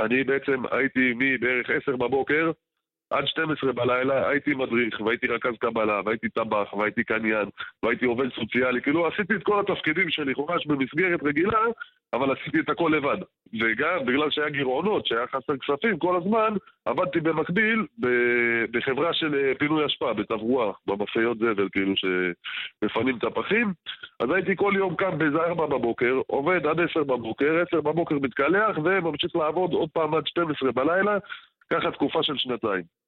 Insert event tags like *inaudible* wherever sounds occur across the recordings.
אני בעצם הייתי מבערך 10 בבוקר עד 12 בלילה הייתי מדריך, והייתי רכז קבלה, והייתי טבח, והייתי קניין, והייתי עובד סוציאלי, כאילו עשיתי את כל התפקידים שלי חומש במסגרת רגילה, אבל עשיתי את הכל לבד. וגם בגלל שהיה גירעונות, שהיה חסר כספים כל הזמן, עבדתי במקביל בחברה של אה, פינוי אשפה, בתברואה, במשאיות זבל, כאילו שמפנים את הפחים. אז הייתי כל יום קם באיזה 4 בבוקר, עובד עד 10 בבוקר, 10 בבוקר מתקלח, וממשיך לעבוד עוד פעם עד 12 בלילה, ככה תקופה של שנתיים.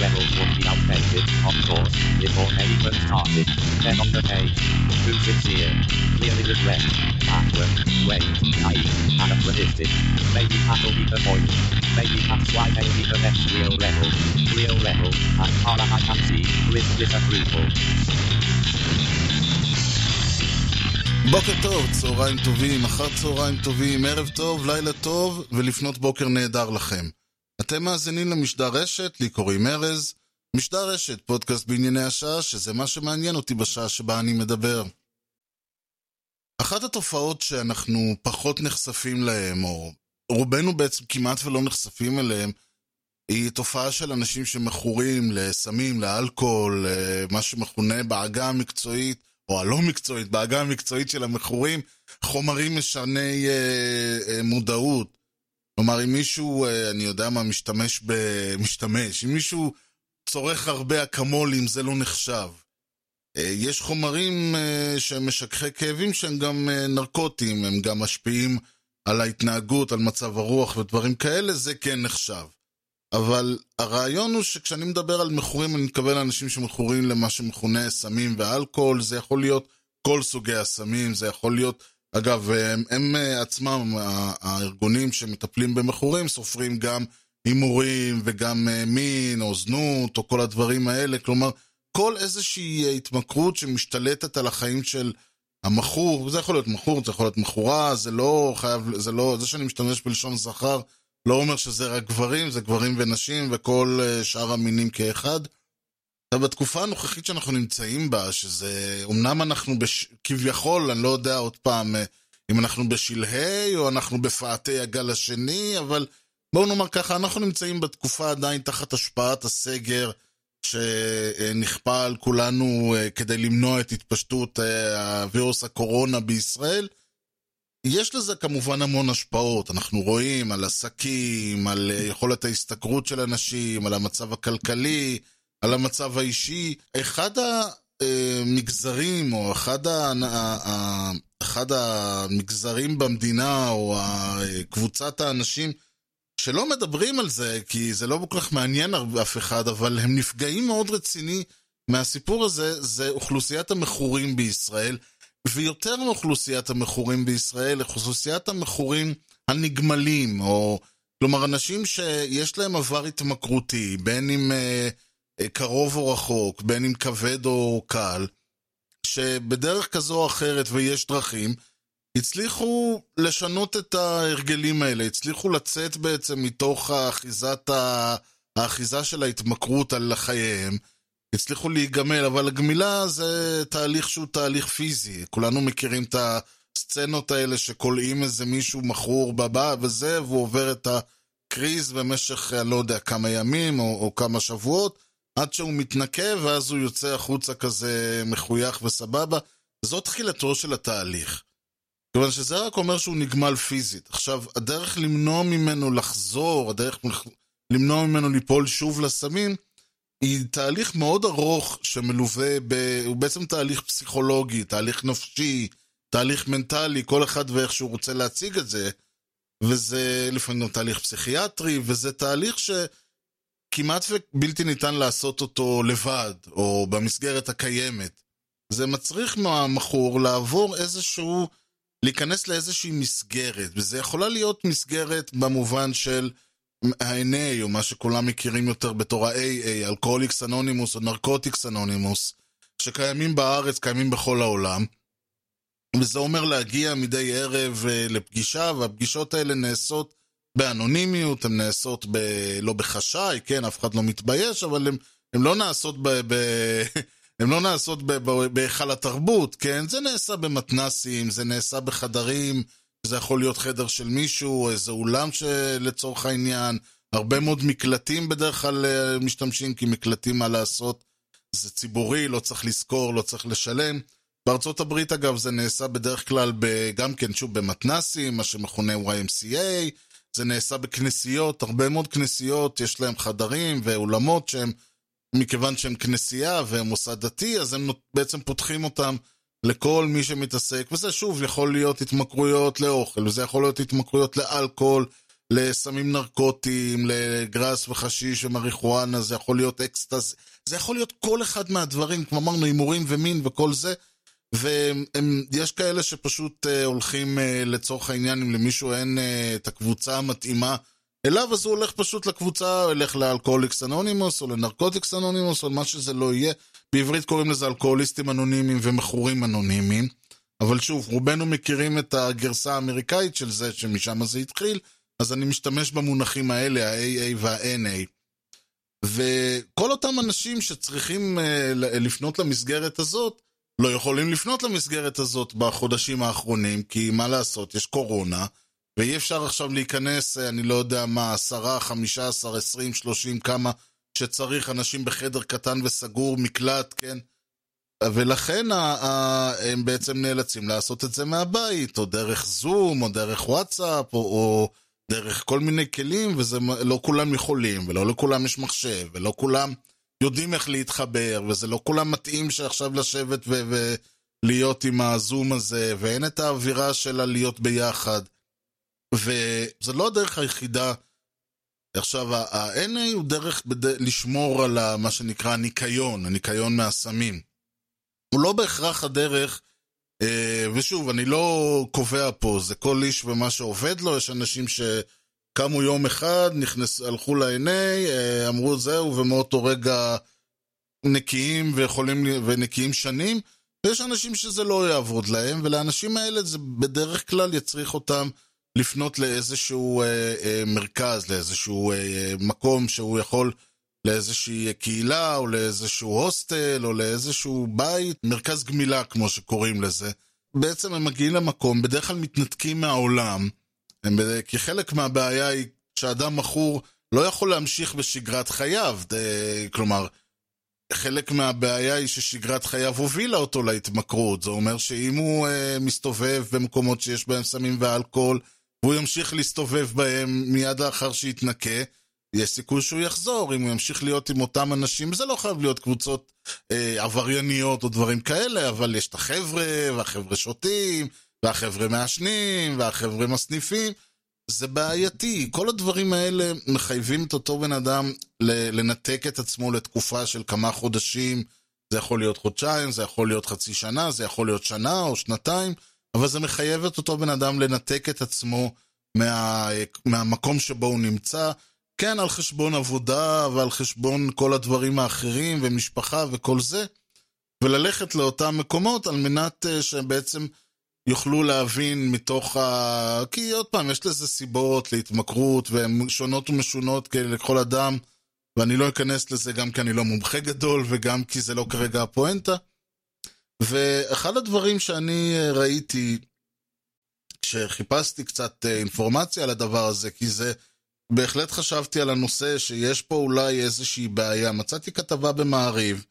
level would be outdated, of course, before anyone started. Then on the page, too sincere, clearly regret, backward, wait, naive, anachronistic. Maybe that'll be the point. Maybe that's why they be the next real level. Real level, as far as I can see, with disapproval. בוקר טוב, צהריים טובים, אחר צהריים טובים, ערב טוב, לילה טוב ולפנות בוקר נהדר לכם. אתם מאזינים למשדר רשת, לי קוראים ארז. משדר רשת, פודקאסט בענייני השעה, שזה מה שמעניין אותי בשעה שבה אני מדבר. אחת התופעות שאנחנו פחות נחשפים להן, או רובנו בעצם כמעט ולא נחשפים אליהן, היא תופעה של אנשים שמכורים לסמים, לאלכוהול, מה שמכונה בעגה המקצועית, או הלא מקצועית, בעגה המקצועית של המכורים, חומרים משני אה, אה, מודעות. כלומר, אם מישהו, אה, אני יודע מה, משתמש ב... *laughs* משתמש, אם מישהו צורך הרבה אקמולים, זה לא נחשב. אה, יש חומרים אה, שהם משככי כאבים שהם גם נרקוטיים, הם גם משפיעים על ההתנהגות, על מצב הרוח ודברים כאלה, זה כן נחשב. אבל הרעיון הוא שכשאני מדבר על מכורים, אני מתכוון לאנשים שמכורים למה שמכונה סמים ואלכוהול, זה יכול להיות כל סוגי הסמים, זה יכול להיות אגב, הם, הם אה, עצמם, הארגונים שמטפלים במכורים, סופרים גם הימורים וגם אה, מין או זנות או כל הדברים האלה. כלומר, כל איזושהי התמכרות שמשתלטת על החיים של המכור, זה יכול להיות מכור, זה יכול להיות מכורה, זה לא חייב, זה לא, זה שאני משתמש בלשון זכר, לא אומר שזה רק גברים, זה גברים ונשים וכל אה, שאר המינים כאחד. עכשיו, בתקופה הנוכחית שאנחנו נמצאים בה, שזה, אמנם אנחנו בש... כביכול, אני לא יודע עוד פעם אה, אם אנחנו בשלהי או אנחנו בפאתי הגל השני, אבל בואו נאמר ככה, אנחנו נמצאים בתקופה עדיין תחת השפעת הסגר שנכפה על כולנו אה, כדי למנוע את התפשטות אה, הווירוס הקורונה בישראל. יש לזה כמובן המון השפעות, אנחנו רואים על עסקים, על יכולת ההשתכרות של אנשים, על המצב הכלכלי, על המצב האישי. אחד המגזרים, או אחד, ה... אחד המגזרים במדינה, או קבוצת האנשים שלא מדברים על זה, כי זה לא כל כך מעניין אף אחד, אבל הם נפגעים מאוד רציני מהסיפור הזה, זה אוכלוסיית המכורים בישראל. ויותר מאוכלוסיית המכורים בישראל, אוכלוסיית המכורים הנגמלים, או כלומר אנשים שיש להם עבר התמכרותי, בין אם אה, קרוב או רחוק, בין אם כבד או קל, שבדרך כזו או אחרת, ויש דרכים, הצליחו לשנות את ההרגלים האלה, הצליחו לצאת בעצם מתוך האחיזת ה... האחיזה של ההתמכרות על חייהם, הצליחו להיגמל, אבל הגמילה זה תהליך שהוא תהליך פיזי. כולנו מכירים את הסצנות האלה שכולאים איזה מישהו מכור בבא וזה, והוא עובר את הקריז במשך, אני לא יודע, כמה ימים או, או כמה שבועות, עד שהוא מתנקה, ואז הוא יוצא החוצה כזה מחוייך וסבבה. זו תחילתו של התהליך. כיוון שזה רק אומר שהוא נגמל פיזית. עכשיו, הדרך למנוע ממנו לחזור, הדרך למנוע ממנו ליפול שוב לסמים, היא תהליך מאוד ארוך שמלווה ב... הוא בעצם תהליך פסיכולוגי, תהליך נפשי, תהליך מנטלי, כל אחד ואיך שהוא רוצה להציג את זה. וזה לפעמים גם תהליך פסיכיאטרי, וזה תהליך ש... כמעט ובלתי ניתן לעשות אותו לבד, או במסגרת הקיימת. זה מצריך מהמכור לעבור איזשהו, להיכנס לאיזושהי מסגרת, וזה יכולה להיות מסגרת במובן של ה-NA, או מה שכולם מכירים יותר בתור ה-AA, אלכוהוליקס אנונימוס או נרקוטיקס אנונימוס, שקיימים בארץ, קיימים בכל העולם. וזה אומר להגיע מדי ערב אה, לפגישה, והפגישות האלה נעשות באנונימיות, הן נעשות ב... לא בחשאי, כן, אף אחד לא מתבייש, אבל הן לא נעשות ב... ב... *laughs* הן לא נעשות בהיכל התרבות, כן? זה נעשה במתנסים, זה נעשה בחדרים, זה יכול להיות חדר של מישהו, איזה אולם לצורך העניין. הרבה מאוד מקלטים בדרך כלל אה, משתמשים, כי מקלטים מה לעשות, זה ציבורי, לא צריך לזכור, לא צריך לשלם. בארצות הברית אגב זה נעשה בדרך כלל ב, גם כן שוב במתנסים, מה שמכונה YMCA, זה נעשה בכנסיות, הרבה מאוד כנסיות יש להם חדרים ואולמות שהם, מכיוון שהם כנסייה והם מוסד דתי, אז הם בעצם פותחים אותם לכל מי שמתעסק, וזה שוב יכול להיות התמכרויות לאוכל, וזה יכול להיות התמכרויות לאלכוהול, לסמים נרקוטיים, לגראס וחשיש ומריחואנה, זה יכול להיות אקסטז, זה יכול להיות כל אחד מהדברים, כמו אמרנו, הימורים ומין וכל זה. ויש כאלה שפשוט uh, הולכים uh, לצורך העניין, אם למישהו אין uh, את הקבוצה המתאימה אליו, אז הוא הולך פשוט לקבוצה, הולך לאלכוהוליקס אנונימוס, או לנרקוטיקס אנונימוס, או מה שזה לא יהיה. בעברית קוראים לזה אלכוהוליסטים אנונימיים ומכורים אנונימיים. אבל שוב, רובנו מכירים את הגרסה האמריקאית של זה, שמשם זה התחיל, אז אני משתמש במונחים האלה, ה-AA וה-NA. וכל אותם אנשים שצריכים לפנות למסגרת הזאת, לא יכולים לפנות למסגרת הזאת בחודשים האחרונים, כי מה לעשות, יש קורונה, ואי אפשר עכשיו להיכנס, אה, אני לא יודע מה, עשרה, חמישה עשר, עשרים, שלושים, כמה שצריך, אנשים בחדר קטן וסגור, מקלט, כן? ולכן הם בעצם נאלצים לעשות את זה מהבית, או דרך זום, או דרך וואטסאפ, או, או דרך כל מיני כלים, וזה לא כולם יכולים, ולא לכולם יש מחשב, ולא כולם יודעים איך להתחבר, וזה לא כולם מתאים שעכשיו לשבת ולהיות עם הזום הזה, ואין את האווירה של הלהיות ביחד. וזה לא הדרך היחידה. עכשיו, ה-NA הוא דרך בד... לשמור על מה שנקרא הניקיון, הניקיון מהסמים. הוא לא בהכרח הדרך, אה, ושוב, אני לא קובע פה, זה כל איש ומה שעובד לו, יש אנשים שקמו יום אחד, נכנס, הלכו ל-NA, אה, אמרו זהו, ומאותו רגע נקיים ויכולים, ונקיים שנים, ויש אנשים שזה לא יעבוד להם, ולאנשים האלה זה בדרך כלל יצריך אותם לפנות לאיזשהו אה, אה, מרכז, לאיזשהו אה, מקום שהוא יכול, לאיזושהי קהילה, או לאיזשהו הוסטל, או לאיזשהו בית, מרכז גמילה כמו שקוראים לזה. בעצם הם מגיעים למקום, בדרך כלל מתנתקים מהעולם, הם, כי חלק מהבעיה היא שאדם מכור לא יכול להמשיך בשגרת חייו, די, כלומר, חלק מהבעיה היא ששגרת חייו הובילה אותו להתמכרות. זה אומר שאם הוא אה, מסתובב במקומות שיש בהם סמים ואלכוהול, והוא ימשיך להסתובב בהם מיד לאחר שיתנקה, יש סיכוי שהוא יחזור, אם הוא ימשיך להיות עם אותם אנשים, זה לא חייב להיות קבוצות אה, עברייניות או דברים כאלה, אבל יש את החבר'ה, והחבר'ה שותים, והחבר'ה מעשנים, והחבר'ה מסניפים. זה בעייתי. כל הדברים האלה מחייבים את אותו בן אדם לנתק את עצמו לתקופה של כמה חודשים. זה יכול להיות חודשיים, זה יכול להיות חצי שנה, זה יכול להיות שנה או שנתיים, אבל זה מחייב את אותו בן אדם לנתק את עצמו מה, מהמקום שבו הוא נמצא. כן, על חשבון עבודה ועל חשבון כל הדברים האחרים ומשפחה וכל זה, וללכת לאותם מקומות על מנת אה, שבעצם יוכלו להבין מתוך ה... כי עוד פעם, יש לזה סיבות להתמכרות, והן שונות ומשונות לכל אדם, ואני לא אכנס לזה גם כי אני לא מומחה גדול, וגם כי זה לא כרגע הפואנטה. ואחד הדברים שאני אה, ראיתי, כשחיפשתי קצת אה, אינפורמציה על הדבר הזה, כי זה... בהחלט חשבתי על הנושא שיש פה אולי איזושהי בעיה. מצאתי כתבה במעריב,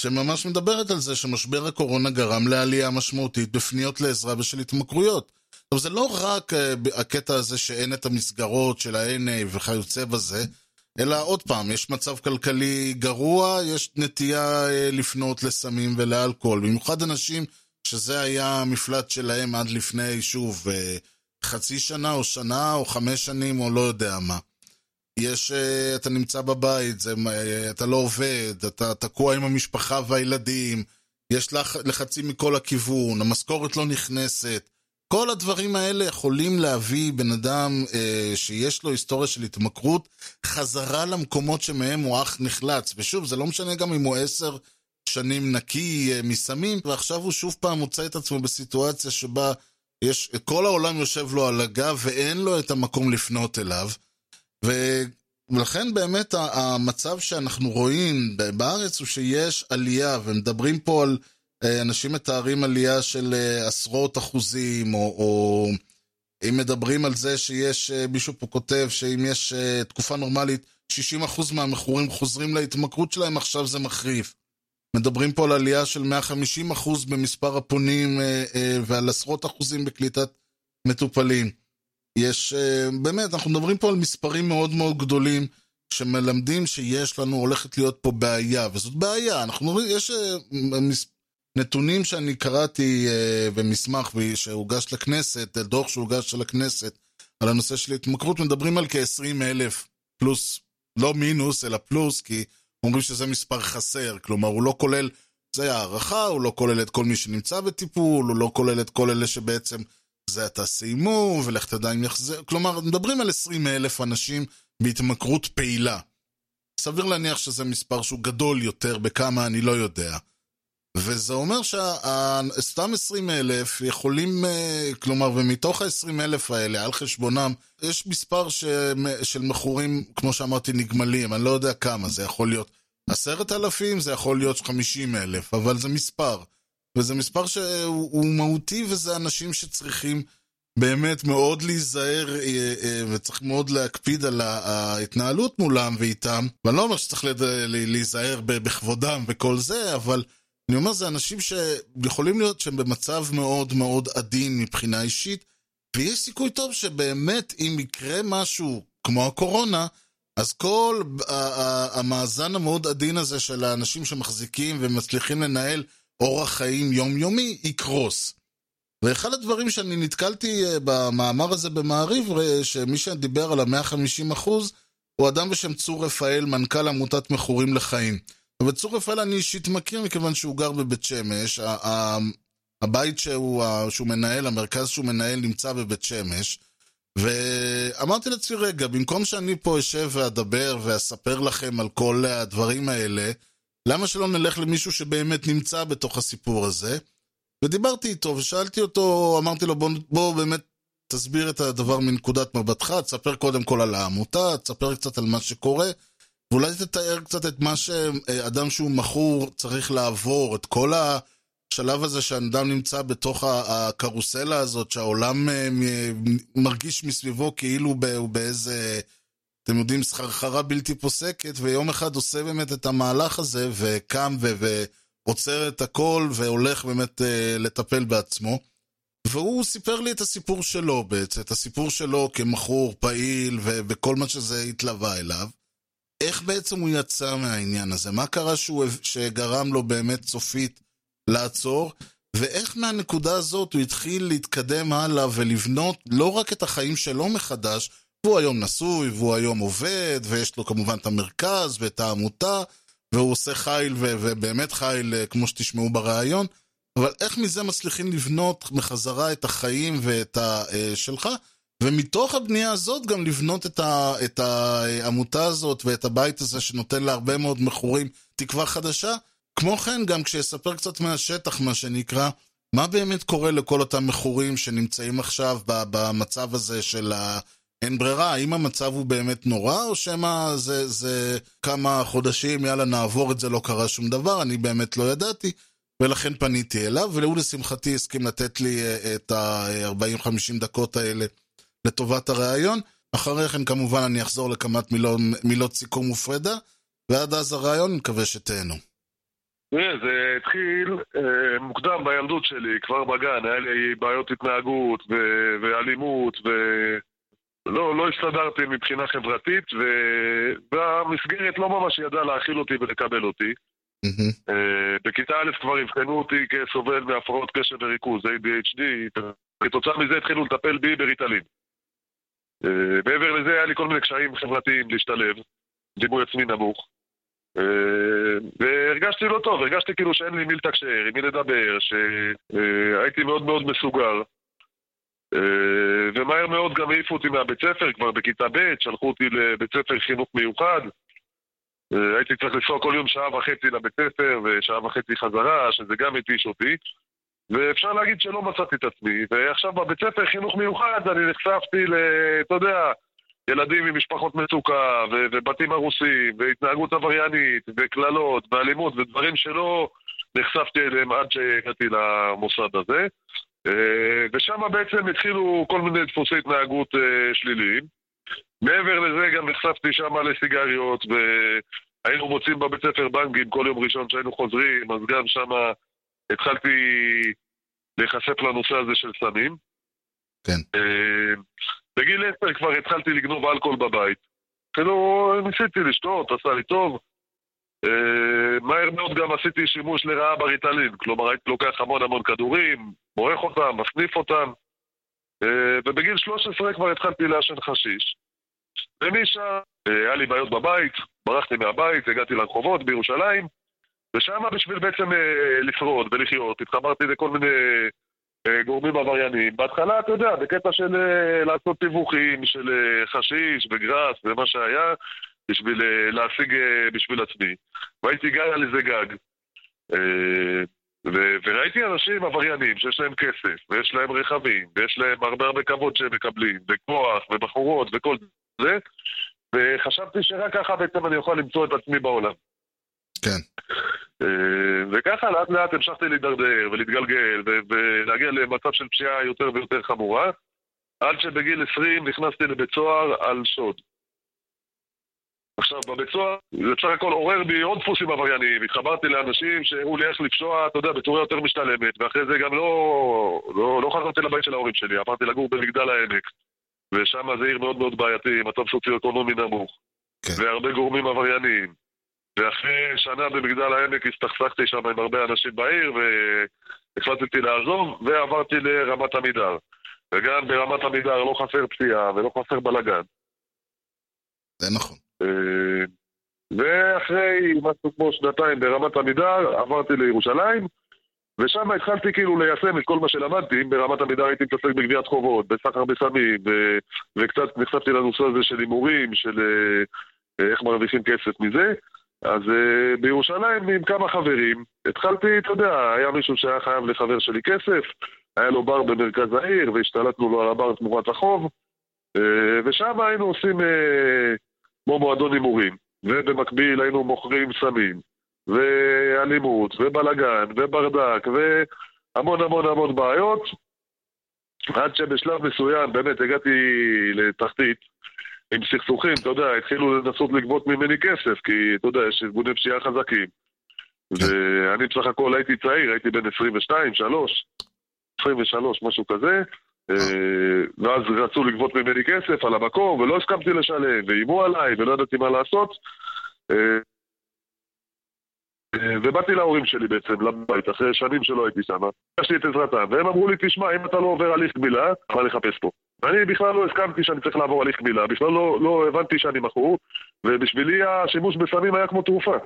שממש מדברת על זה שמשבר הקורונה גרם לעלייה משמעותית בפניות לעזרה בשל התמכרויות. עכשיו, זה לא רק uh, הקטע הזה שאין את המסגרות של ה-NA וכיוצא בזה, אלא עוד פעם, יש מצב כלכלי גרוע, יש נטייה uh, לפנות לסמים ולאלכוהול. במיוחד אנשים שזה היה המפלט שלהם עד לפני, שוב, uh, חצי שנה או שנה או חמש שנים או לא יודע מה. יש, אה, אתה נמצא בבית, זה, אה, אתה לא עובד, אתה תקוע עם המשפחה והילדים, יש לח, לחצים מכל הכיוון, המשכורת לא נכנסת. כל הדברים האלה יכולים להביא בן אדם אה, שיש לו היסטוריה של התמכרות חזרה למקומות שמהם הוא אך נחלץ. ושוב, זה לא משנה גם אם הוא עשר שנים נקי אה, מסמים, ועכשיו הוא שוב פעם מוצא את עצמו בסיטואציה שבה יש, כל העולם יושב לו על הגב ואין לו את המקום לפנות אליו. ולכן באמת המצב שאנחנו רואים בארץ הוא שיש עלייה, ומדברים פה על, אה, אנשים מתארים עלייה של אה, עשרות אחוזים, או, או אם מדברים על זה שיש, אה, מישהו פה כותב שאם יש תקופה נורמלית, 60% מהמכורים חוזרים להתמכרות שלהם, עכשיו זה מחריף. מדברים פה על עלייה של 150% במספר הפונים ועל עשרות אחוזים בקליטת מטופלים. יש, אה, באמת, אנחנו מדברים פה על מספרים מאוד מאוד גדולים שמלמדים שיש לנו, הולכת להיות פה בעיה, וזאת בעיה. אנחנו יש אה, נתונים שאני קראתי אה, במסמך שהוגש לכנסת, דוח שהוגש לכנסת, על הנושא של התמכרות, מדברים על כ-20 אלף פלוס, לא מינוס, אלא פלוס, כי אומרים שזה מספר חסר, כלומר, הוא לא כולל, זה הערכה, הוא לא כולל את כל מי שנמצא בטיפול, הוא לא כולל את כל אלה שבעצם זה עתה סיימו, ולך תדע אם יחזר, כלומר, מדברים על 20 אלף אנשים בהתמכרות פעילה. סביר להניח שזה מספר שהוא גדול יותר, בכמה אני לא יודע. וזה אומר שסתם 20 אלף יכולים, אה, כלומר, ומתוך ה-20 אלף האלה, על חשבונם, יש מספר ש... של מכורים, כמו שאמרתי, נגמלים, אני לא יודע כמה, זה יכול להיות עשרת אלפים, זה יכול להיות 50 אלף, אבל זה מספר. וזה מספר שהוא מהותי, וזה אנשים שצריכים באמת מאוד להיזהר, אה, אה, וצריך מאוד להקפיד על ההתנהלות מולם ואיתם. ואני לא אומר שצריך להיזהר בכבודם וכל זה, אבל אני אומר, זה אנשים שיכולים להיות שהם במצב מאוד מאוד עדין מבחינה אישית, ויש סיכוי טוב שבאמת אם יקרה משהו כמו הקורונה, אז כל המאזן המאוד עדין הזה של האנשים שמחזיקים ומצליחים לנהל אורח חיים יומיומי יקרוס. ואחד הדברים שאני נתקלתי אה, במאמר הזה במעריב, שמי שדיבר על ה-150 אחוז, הוא אדם בשם צור רפאל, מנכ"ל עמותת מכורים לחיים. ובצור רפאל אני אישית מכיר מכיוון שהוא גר בבית שמש, הבית שהוא, שהוא מנהל, המרכז שהוא מנהל נמצא בבית שמש, ואמרתי לעצמי, רגע, במקום שאני פה אשב ואדבר ואספר לכם על כל הדברים האלה, למה שלא נלך למישהו שבאמת נמצא בתוך הסיפור הזה? ודיברתי איתו ושאלתי אותו, אמרתי לו בוא, בוא באמת תסביר את הדבר מנקודת מבטך, תספר קודם כל על העמותה, תספר קצת על מה שקורה, ואולי תתאר קצת את מה שאדם שהוא מכור צריך לעבור, את כל השלב הזה שאדם נמצא בתוך הקרוסלה הזאת, שהעולם אה, מרגיש מסביבו כאילו הוא באיזה... אתם יודעים, סחרחרה בלתי פוסקת, ויום אחד עושה באמת את המהלך הזה, וקם ו- ועוצר את הכל, והולך באמת uh, לטפל בעצמו. והוא סיפר לי את הסיפור שלו בעצם, את הסיפור שלו כמכור, פעיל, וכל מה שזה התלווה אליו. איך בעצם הוא יצא מהעניין הזה? מה קרה שהוא, שגרם לו באמת סופית לעצור? ואיך מהנקודה הזאת הוא התחיל להתקדם הלאה ולבנות לא רק את החיים שלו מחדש, והוא היום נשוי, והוא היום עובד, ויש לו כמובן את המרכז ואת העמותה, והוא עושה חיל, ו- ובאמת חיל, אה, כמו שתשמעו בריאיון, אבל איך מזה מצליחים לבנות מחזרה את החיים ואת ה... אה, שלך, ומתוך הבנייה הזאת גם לבנות את, ה, את העמותה הזאת ואת הבית הזה שנותן להרבה מאוד מכורים תקווה חדשה. כמו כן, גם כשיספר קצת מהשטח, מה שנקרא, מה באמת קורה לכל אותם מכורים שנמצאים עכשיו במצב הזה של ה... אין ברירה, האם המצב הוא באמת נורא, או שמא זה, זה כמה חודשים, יאללה נעבור את זה, לא קרה שום דבר, אני באמת לא ידעתי, ולכן פניתי אליו, והוא לשמחתי הסכים לתת לי אה, את ה-40-50 דקות האלה לטובת הראיון. אחרי כן כמובן אני אחזור לכמה מילות, מילות סיכום ופרידה, ועד אז הראיון, מקווה שתהנו. זה התחיל אה, מוקדם בילדות שלי, כבר בגן, היה לי בעיות התנהגות ואלימות ו... לא, לא הסתדרתי מבחינה חברתית. והמסגרת לא ממש ידעה להכיל אותי ולקבל אותי. Mm-hmm. בכיתה א' כבר אבחנו אותי כסובל מהפרעות קשב וריכוז, ADHD, כתוצאה מזה התחילו לטפל בי בריטלין. אה, מעבר לזה היה לי כל מיני קשיים חברתיים להשתלב, דימוי עצמי נמוך. אה, והרגשתי לא טוב, הרגשתי כאילו שאין לי מי לתקשר, עם מי לדבר, שהייתי מאוד מאוד מסוגר. אה, ומהר מאוד גם העיפו אותי מהבית ספר, כבר בכיתה ב', שלחו אותי לבית ספר חינוך מיוחד. אה, הייתי צריך לנסוע כל יום שעה וחצי לבית ספר ושעה וחצי חזרה, שזה גם התיש אותי. ואפשר להגיד שלא מצאתי את עצמי. ועכשיו בבית ספר חינוך מיוחד אני נחשפתי ל... אתה יודע, ילדים עם משפחות מצוקה, ו- ובתים הרוסים, והתנהגות עבריינית, וקללות, ואלימות, ודברים שלא נחשפתי אליהם עד שהגעתי למוסד הזה. אה, ושם בעצם התחילו כל מיני דפוסי התנהגות אה, שליליים. מעבר לזה גם נחשפתי שם לסיגריות, והיינו מוצאים בבית ספר בנגים כל יום ראשון שהיינו חוזרים, אז גם שם התחלתי להיחשף לנושא הזה של סמים. כן. אה, בגיל עשר כבר התחלתי לגנוב אלכוהול בבית. כאילו, ניסיתי לשתות, עשה לי טוב. מהר מאוד גם עשיתי שימוש לרעה בריטלין, כלומר הייתי לוקח המון המון כדורים, מורך אותם, מסניף אותם, אה, ובגיל 13 כבר התחלתי לעשן חשיש. ומשם אה, היה לי בעיות בבית, ברחתי מהבית, הגעתי לרחובות בירושלים, ושם בשביל בעצם אה, לשרוד ולחיות, התחברתי לכל מיני גורמים עבריינים. בהתחלה, אתה יודע, בקטע של לעשות תיווכים של חשיש וגראס ומה שהיה, בשביל להשיג בשביל עצמי. והייתי גר על איזה גג. ו- וראיתי אנשים עבריינים שיש להם כסף, ויש להם רכבים, ויש להם הרבה הרבה כבוד שהם מקבלים, וכוח, ובחורות, וכל זה, וחשבתי שרק ככה בעצם אני יכול למצוא את עצמי בעולם. כן. אה, וככה לאט לאט המשכתי להידרדר ולהתגלגל ו- ולהגיע למצב של פשיעה יותר ויותר חמורה, עד שבגיל 20 נכנסתי לבית סוהר על שוד. עכשיו, בבית סוהר זה בסך הכל עורר בי עוד דפוסים עברייניים, התחברתי לאנשים שהראו לי איך לפשוע, אתה יודע, בצורה יותר משתלמת, ואחרי זה גם לא, לא, לא חזרתי לבית של ההורים שלי, עברתי לגור במגדל העמק, ושם זה עיר מאוד מאוד בעייתי, מצב סוציו-אקונומי נמוך, כן. והרבה גורמים עבריינים. ואחרי שנה במגדל העמק הסתכסכתי שם עם הרבה אנשים בעיר, והחלטתי לעזוב, ועברתי לרמת עמידר. וגם ברמת עמידר לא חסר פציעה ולא חסר בלאגן. זה נכון. אה, ואחרי משהו כמו שנתיים ברמת עמידר, עברתי לירושלים, ושם התחלתי כאילו ליישם את כל מה שלמדתי. אם ברמת עמידר הייתי מתעסק בגביית חובות, בסחר בסמים, ו- וקצת נחשפתי לנושא הזה של הימורים, של אה, איך מרוויחים כסף מזה. אז uh, בירושלים עם כמה חברים, התחלתי, אתה יודע, היה מישהו שהיה חייב לחבר שלי כסף, היה לו בר במרכז העיר, והשתלטנו לו על הבר תמורת החוב, uh, ושם היינו עושים uh, כמו מועדון הימורים, ובמקביל היינו מוכרים סמים, ואלימות, ובלאגן, וברדק, והמון המון המון בעיות, עד שבשלב מסוים באמת הגעתי לתחתית. עם סכסוכים, אתה יודע, התחילו לנסות לגבות ממני כסף, כי אתה יודע, יש ארגוני פשיעה חזקים. ואני בסך הכל הייתי צעיר, הייתי בן 22, 3, 23, משהו כזה. אה, ואז רצו לגבות ממני כסף על המקום, ולא הסכמתי לשלם, ואיימו עליי, ולא ידעתי מה לעשות. אה, אה, ובאתי להורים שלי בעצם, לבית, אחרי שנים שלא הייתי שם. ביקשתי את עזרתם, והם אמרו לי, תשמע, אם אתה לא עובר הליך גמילה, מה לחפש פה. ואני בכלל לא הסכמתי שאני צריך לעבור הליך גמילה, בכלל לא, לא הבנתי שאני מכור, ובשבילי השימוש בסמים היה כמו תרופה.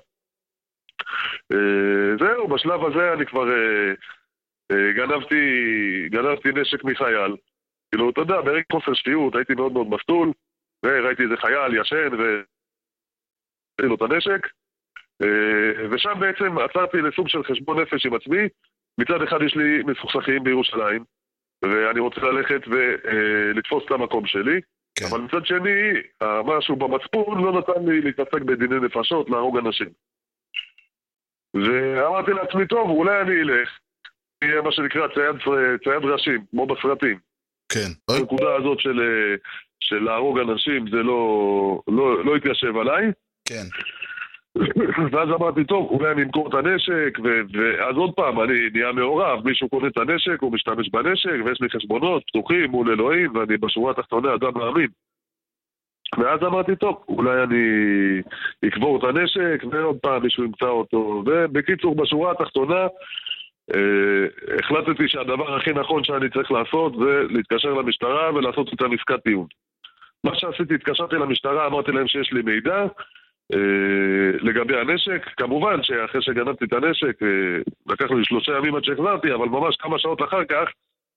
זהו, בשלב הזה אני כבר גנבתי, גנבתי נשק מחייל. כאילו, אתה יודע, ברגע חוסר שפיות הייתי מאוד מאוד מסטול, וראיתי איזה חייל ישן ו... לו את הנשק, אה, ושם בעצם עצרתי לסוג של חשבון נפש עם עצמי. מצד אחד יש לי מסוכסכים בירושלים, ואני רוצה ללכת ולתפוס את המקום שלי, כן. אבל מצד שני, משהו במצפון לא נתן לי להתעסק בדיני נפשות, להרוג אנשים. ואמרתי לעצמי, טוב, אולי אני אלך, יהיה מה שנקרא צייד, צייד ראשים, כמו בסרטים. כן. הנקודה הזאת של, אה, של להרוג אנשים זה לא, לא, לא התיישב עליי. כן. *coughs* ואז אמרתי, טוב, אולי אני אמכור את הנשק, ו- ואז עוד פעם, אני נהיה מעורב, מישהו קונה את הנשק, הוא משתמש בנשק, ויש לי חשבונות פתוחים מול אלוהים, ואני בשורה התחתונה אדם מאמין. ואז אמרתי, טוב, אולי אני אקבור את הנשק, ועוד פעם מישהו ימצא אותו. ובקיצור, בשורה התחתונה, החלטתי שהדבר הכי נכון שאני צריך לעשות זה להתקשר למשטרה ולעשות איתם עסקת טיעון. מה שעשיתי, התקשרתי למשטרה, אמרתי להם שיש לי מידע אה, לגבי הנשק. כמובן שאחרי שגנבתי את הנשק, אה, לקח לי שלושה ימים עד שהחזרתי, אבל ממש כמה שעות אחר כך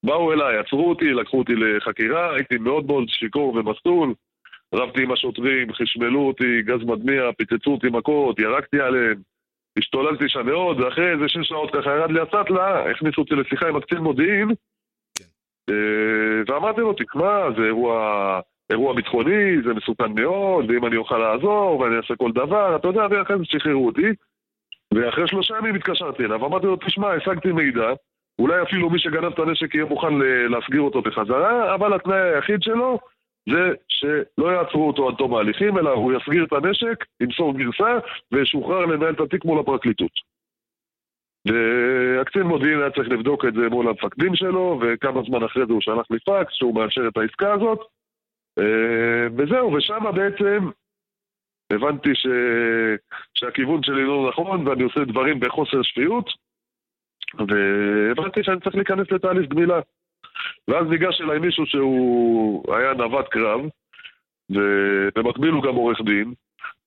באו אליי, עצרו אותי, לקחו אותי לחקירה, הייתי מאוד מאוד שיכור ומסטול, רבתי עם השוטרים, חשמלו אותי, גז מדמיע, פיצצו אותי מכות, ירקתי עליהם, השתוללתי שם מאוד, ואחרי איזה שש שעות ככה ירד לי הסטלה, הכניסו אותי לשיחה עם הקצין מודיעין. אה, ואמרתי לו, תשמע, זה אירוע, אירוע ביטחוני, זה מסוכן מאוד, ואם אני אוכל לעזור, ואני אעשה כל דבר, אתה יודע, ואחרי זה שחררו אותי. ואחרי שלושה ימים התקשרתי אליו, אמרתי לו, תשמע, השגתי מידע, אולי אפילו מי שגנב את הנשק יהיה מוכן ל- להסגיר אותו בחזרה, אבל התנאי היחיד שלו זה שלא יעצרו אותו עד תום ההליכים, אלא הוא יסגיר את הנשק, ימסור גרסה, וישוחרר לנהל את התיק מול הפרקליטות. והקצין מודיעין היה צריך לבדוק את זה מול המפקדים שלו, וכמה זמן אחרי זה הוא שלח לי פקס שהוא מאשר את העסקה הזאת. אה, וזהו, ושם בעצם הבנתי ש... שהכיוון שלי לא נכון ואני עושה דברים בחוסר שפיות והבנתי שאני צריך להיכנס לתהליך גמילה. ואז ניגש אליי מישהו שהוא היה נווט קרב ובמקביל הוא גם עורך דין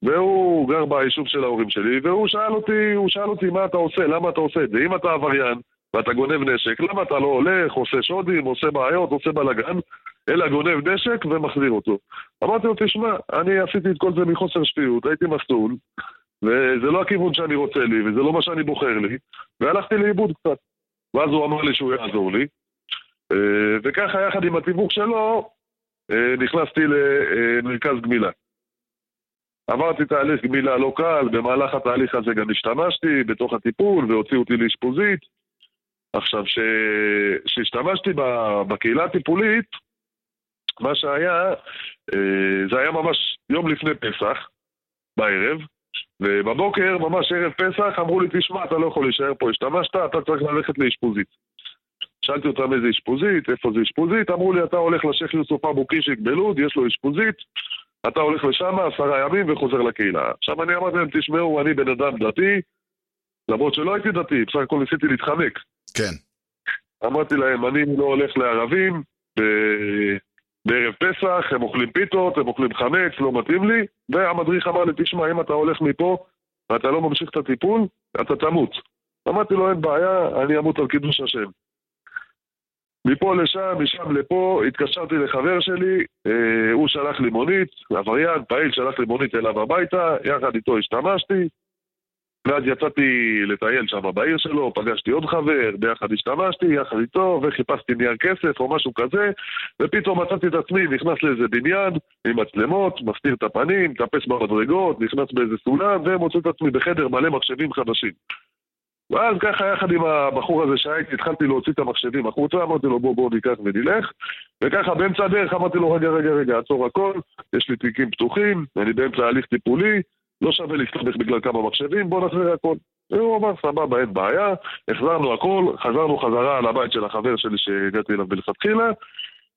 והוא גר ביישוב של ההורים שלי והוא שאל אותי, הוא שאל אותי מה אתה עושה, למה אתה עושה את זה? אם אתה עבריין ואתה גונב נשק, למה אתה לא הולך, עושה שודים, עושה בעיות, עושה בלאגן אלא גונב נשק ומחזיר אותו. אמרתי לו, תשמע, אני עשיתי את כל זה מחוסר שפיות, הייתי מסטול, וזה לא הכיוון שאני רוצה לי, וזה לא מה שאני בוחר לי, והלכתי לאיבוד קצת. ואז הוא אמר לי שהוא יעזור לי, וככה יחד עם התיווך שלו, אה, נכנסתי למרכז גמילה. עברתי תהליך גמילה לא קל, במהלך התהליך הזה גם השתמשתי בתוך הטיפול והוציאו אותי לאשפוזית. עכשיו, כשהשתמשתי בקהילה הטיפולית, מה שהיה, אה, זה היה ממש יום לפני פסח, בערב, ובבוקר, ממש ערב פסח, אמרו לי, תשמע, אתה לא יכול להישאר פה, השתמשת, אתה צריך ללכת לאשפוזית. שאלתי אותם איזה אשפוזית, איפה זה אשפוזית, אמרו לי, אתה הולך לשייח' יוסוף אבו קישיק בלוד, יש לו אשפוזית, אתה הולך לשם עשרה ימים וחוזר לקהילה. עכשיו אני אמרתי להם, תשמעו, אני בן אדם דתי, למרות שלא הייתי דתי, בסך הכל ניסיתי להתחמק. כן. אמרתי להם, אני לא הולך לערבים, ב- בערב פסח, הם אוכלים פיתות, הם אוכלים חמץ, לא מתאים לי, והמדריך אמר לי, תשמע, אם אתה הולך מפה ואתה לא ממשיך את הטיפול, אתה תמות. אמרתי לו, אין בעיה, אני אמות על קידוש השם. מפה לשם, משם לפה, התקשרתי לחבר שלי, אה, הוא שלח לי מונית, עבריין, פעיל, שלח לי מונית אליו הביתה, יחד איתו השתמשתי, ואז יצאתי לטייל שם בעיר שלו, פגשתי עוד חבר, ביחד השתמשתי, יחד איתו, וחיפשתי נייר כסף או משהו כזה, ופתאום מצאתי את עצמי נכנס לאיזה בניין עם מצלמות, מסתיר את הפנים, מטפס במדרגות, נכנס באיזה סולם, ומוצא את עצמי בחדר מלא מחשבים חדשים. ואז ככה יחד עם הבחור הזה שהייתי, התחלתי להוציא את המחשבים החוצה, אמרתי לו בוא בוא ניקח ונלך. וככה באמצע הדרך אמרתי לו רגע רגע רגע עצור הכל, יש לי תיקים פתוחים, אני באמצע הליך טיפולי, לא שווה להסתבך בגלל כמה מחשבים, בוא נחזיר הכל. והוא אמר סבבה אין בעיה, החזרנו הכל, חזרנו חזרה לבית של החבר שלי שהגעתי אליו מלכתחילה.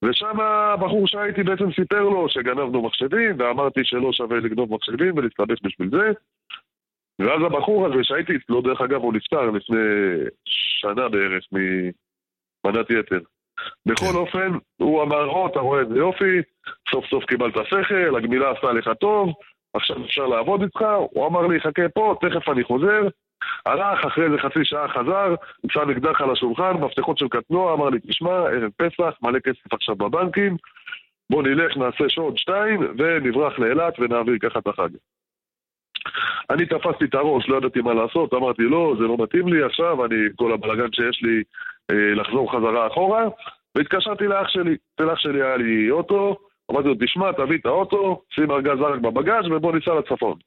ושם הבחור שהייתי בעצם סיפר לו שגנבנו מחשבים ואמרתי שלא שווה לגנוב מחשבים ולהסתבך בשביל זה ואז הבחור הזה שהייתי אצלו, דרך אגב, הוא נפטר לפני שנה בערך ממנת יתר. בכל אופן, הוא אמר, או, אתה רואה איזה יופי, סוף סוף קיבלת שכל, הגמילה עשתה לך טוב, עכשיו אפשר לעבוד איתך, הוא אמר לי, חכה פה, תכף אני חוזר. הלך, אחרי איזה חצי שעה חזר, שם אקדח על השולחן, מפתחות של קטנוע, אמר לי, תשמע, ערב פסח, מלא כסף עכשיו בבנקים, בוא נלך, נעשה שעות שתיים, ונברח לאילת ונעביר ככה את החג. אני תפסתי את הראש, לא ידעתי מה לעשות, אמרתי לא, זה לא מתאים לי עכשיו, אני, כל הבלאגן שיש לי, אה, לחזור חזרה אחורה, והתקשרתי לאח שלי. אצל אח שלי היה לי אוטו, אמרתי לו, תשמע, תביא את האוטו, שים ארגז ערק בבגאז' ובוא ניסע לצפון.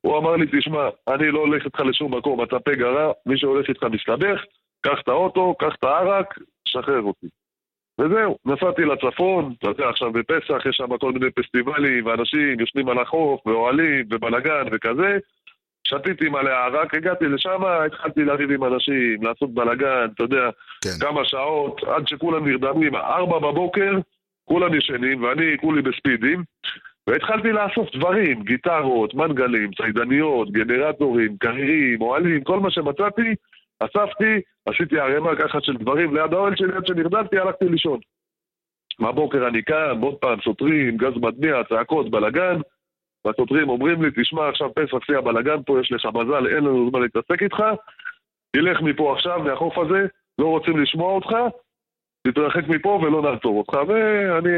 הוא אמר לי, תשמע, אני לא הולך איתך לשום מקום, אתה פגע רע, מי שהולך איתך מסתבך, קח את האוטו, קח את הערק, שחרר אותי. וזהו, נסעתי לצפון, אתה יודע, עכשיו בפסח יש שם כל מיני פסטיבלים, ואנשים יושבים על החוף, ואוהלים, ובלאגן וכזה. שתיתי מלא ערק, הגעתי לשם, התחלתי לריב עם אנשים, לעשות בלאגן, אתה יודע, כן. כמה שעות, עד שכולם נרדמים, ארבע בבוקר, כולם ישנים, ואני כולי בספידים, והתחלתי לאסוף דברים, גיטרות, מנגלים, ציידניות, גנרטורים, קריירים, אוהלים, כל מה שמצאתי, אספתי, עשיתי ערימה ככה של דברים ליד האוהל שלי, עד שנרדמתי, הלכתי לישון. בבוקר אני קם, עוד פעם, שוטרים, גז מדמיע, צעקות, בלאגן, והשוטרים אומרים לי, תשמע, עכשיו פסח שיא הבלאגן פה, יש לך מזל, אין לנו זמן להתעסק איתך, תלך מפה עכשיו, מהחוף הזה, לא רוצים לשמוע אותך, תתרחק מפה ולא נעצור אותך. ואני,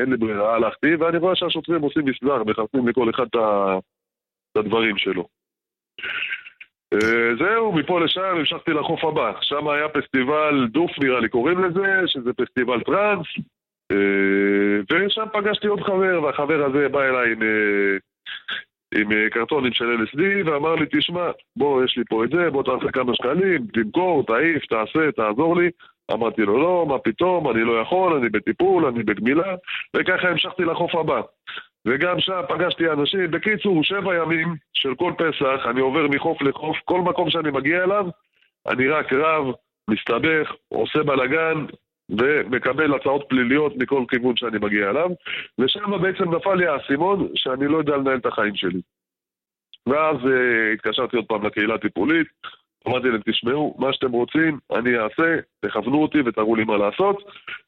אין לי ברירה, הלכתי, ואני רואה שהשוטרים עושים מסדר, מחפשים לכל אחד את הדברים שלו. אה, זהו, מפה לשם המשכתי לחוף הבא. שם היה פסטיבל דוף, נראה לי קוראים לזה, שזה פסטיבל טראנס. אה, ושם פגשתי עוד חבר, והחבר הזה בא אליי עם, אה, עם קרטונים של LSD, ואמר לי, תשמע, בוא, יש לי פה את זה, בוא תעשה כמה שקלים, תמכור, תעיף, תעשה, תעזור לי. אמרתי לו, לא, מה פתאום, אני לא יכול, אני בטיפול, אני בגמילה, וככה המשכתי לחוף הבא. וגם שם פגשתי אנשים, בקיצור, שבע ימים של כל פסח, אני עובר מחוף לחוף, כל מקום שאני מגיע אליו, אני רק רב, מסתבך, עושה בלאגן, ומקבל הצעות פליליות מכל כיוון שאני מגיע אליו, ושם בעצם נפל לי האסימון שאני לא יודע לנהל את החיים שלי. ואז uh, התקשרתי עוד פעם לקהילה הטיפולית, אמרתי להם, תשמעו, מה שאתם רוצים, אני אעשה, תכוונו אותי ותראו לי מה לעשות.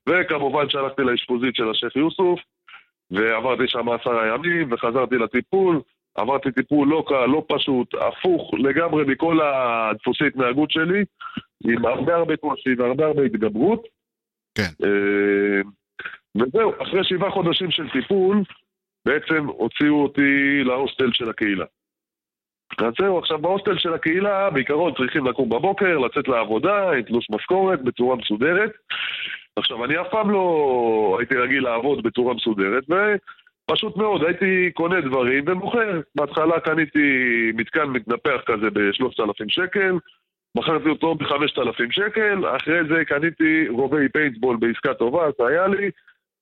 וכמובן שהלכתי לאשפוזית של השייח' יוסוף, ועברתי שם עשרה ימים, וחזרתי לטיפול. עברתי טיפול לא קל, לא פשוט, הפוך לגמרי מכל הדפוסי התנהגות שלי, עם הרבה הרבה קושי והרבה הרבה התגברות. כן. אה, וזהו, אחרי שבעה חודשים של טיפול, בעצם הוציאו אותי להוסטל של הקהילה. אז זהו, עכשיו בהוסטל של הקהילה, בעיקרון צריכים לקום בבוקר, לצאת לעבודה, עם תלוש משכורת, בצורה מסודרת. עכשיו, אני אף פעם לא הייתי רגיל לעבוד בצורה מסודרת, ופשוט מאוד, הייתי קונה דברים ומוכר. בהתחלה קניתי מתקן מתנפח כזה ב-3,000 שקל, מכרתי אותו ב-5,000 שקל, אחרי זה קניתי רובי פיינטבול בעסקה טובה, זה היה לי,